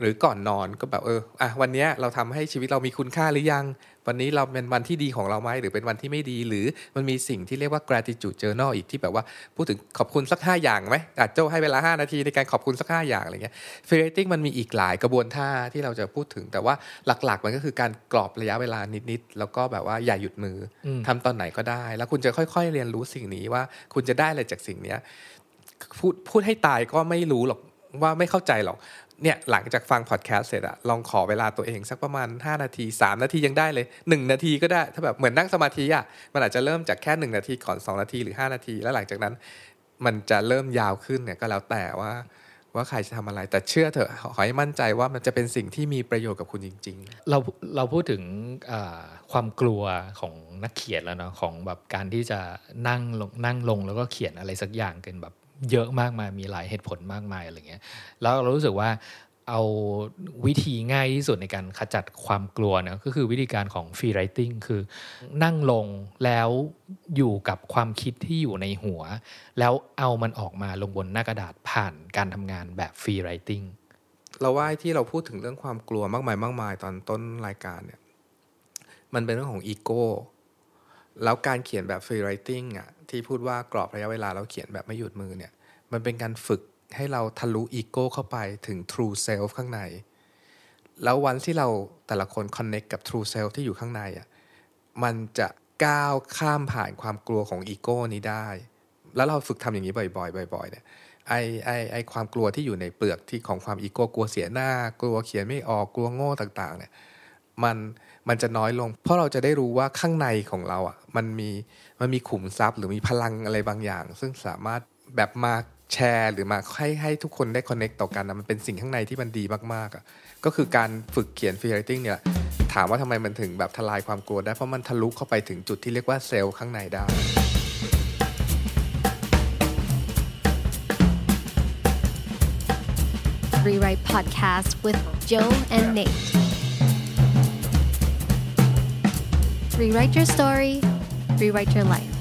Speaker 2: หรือก่อนนอนก็แบบเอออะวันนี้เราทำให้ชีวิตเรามีคุณค่าหรือยัง วันนี้เราเป็นวันที่ดีของเราไหมหรือเป็นวันที่ไม่ดี หรือมันมีสิ่งที่เรียกว่า gratitude journal อีกที่แบบว่าพูดถึงขอบคุณสักห้าอย่างไหมอาจจะให้เวลา 5 นาทีในการขอบคุณสักห้าอย่างอะไรเงี้ย f e e writing มันมีอีกหลายกระบวนท่าที่เราจะพูดถึง แต่ว่าหลักๆ มันก็คือการกรอบระยะเวลานิดๆแล้วก็แบบว่าอย่าหยุดมืออทำตอนไหนก็ได้ แล้วคุณจะค่อย ๆ เรียนรู้สิ่งนี้ว่าคุณจะได้อะไรจากสิ่งเนี้ยพูดพูดให้ตายก็ไม่รู้หรอกว่าไม่เข้าใจหรอก เนี่ยหลังจากฟังพอดแคสต์เสร็จอะลองขอเวลาตัวเองสักประมาณ 5 นาที 3 นาทียังได้เลย 1 นาทีก็ได้ ถ้าแบบเหมือนนั่งสมาธิอะมันอาจจะเริ่มจากแค่ 1 นาทีก่อน 2 นาทีหรือ 5 นาที แล้วหลังจากนั้น มันจะเริ่มยาวขึ้นเนี่ยก็แล้วแต่ว่าว่าใครจะทำอะไร แต่เชื่อเถอะขอให้มั่นใจว่ามันจะเป็นสิ่งที่มีประโยชน์กับคุณจริง
Speaker 1: ๆ เราเราพูดถึงความกลัวของนักเขียนแล้วเนาะของแบบการที่จะนั่งลงนั่งลงแล้วก็เขียนอะไรสักอย่างกันแบบ เยอะมากมายมีหลายเหตุผลมากมายอะไรเงี้ยแล้วเรารู้สึกว่าเอาวิธีง่ายที่สุดในการขจัดความกลัวนะก็คือวิธีการของ free writing คือนั่งลงแล้วอยู่กับความคิดที่อยู่ในหัว แล้วเอามันออกมาลงบนหน้ากระดาษผ่านการทำงานแบบ free writing
Speaker 2: เราว่าที่เราพูดถึงเรื่องความกลัวมากมายมากมายตอนต้นรายการเนี่ยมันเป็นเรื่องของอีโก้แล้วการเขียนแบบ free writing อะ ที่พูดว่ากรอบระยะเวลาเราเขียนแบบไม่หยุดมือเนี่ย มันเป็นการฝึกให้เราทะลุอีโก้เข้าไปถึง true self ข้างใน แล้ววันที่เราแต่ละคน connect กับ true self ที่อยู่ข้างในอะมันจะก้าวข้ามผ่านความกลัวของอีโก้นี้ได้ แล้วเราฝึกทำอย่างนี้บ่อยๆบ่อยๆเนี่ยไอไอไอความกลัวที่อยู่ในเปลือกที่ของความอีโก้กลัวเสียหน้า กลัวเขียนไม่ออกกลัวโง่ต่าง ๆ เนี่ย มันมันจะน้อยลง เพราะเราจะได้รู้ว่าข้างในของเราอะมันมีมันมีขุมทรัพย์หรือมีพลังอะไรบางอย่าง ซึ่งสามารถแบบมาแชร์หรือมาให้ให้ทุกคนได้ connect ต่อกันนะมันเป็นสิ่งข้างในที่มันดีมากๆอะก็คือการฝึกเขียน free writing เนี่ยถามว่าทำไมมันถึงแบบทลายความกลัวได้เพราะมันทะลุเข้าไปถึงจุดที่เรียกว่า self ข้างในได้
Speaker 3: Rewrite Podcast with Joe and Nate. Rewrite your story, rewrite your life.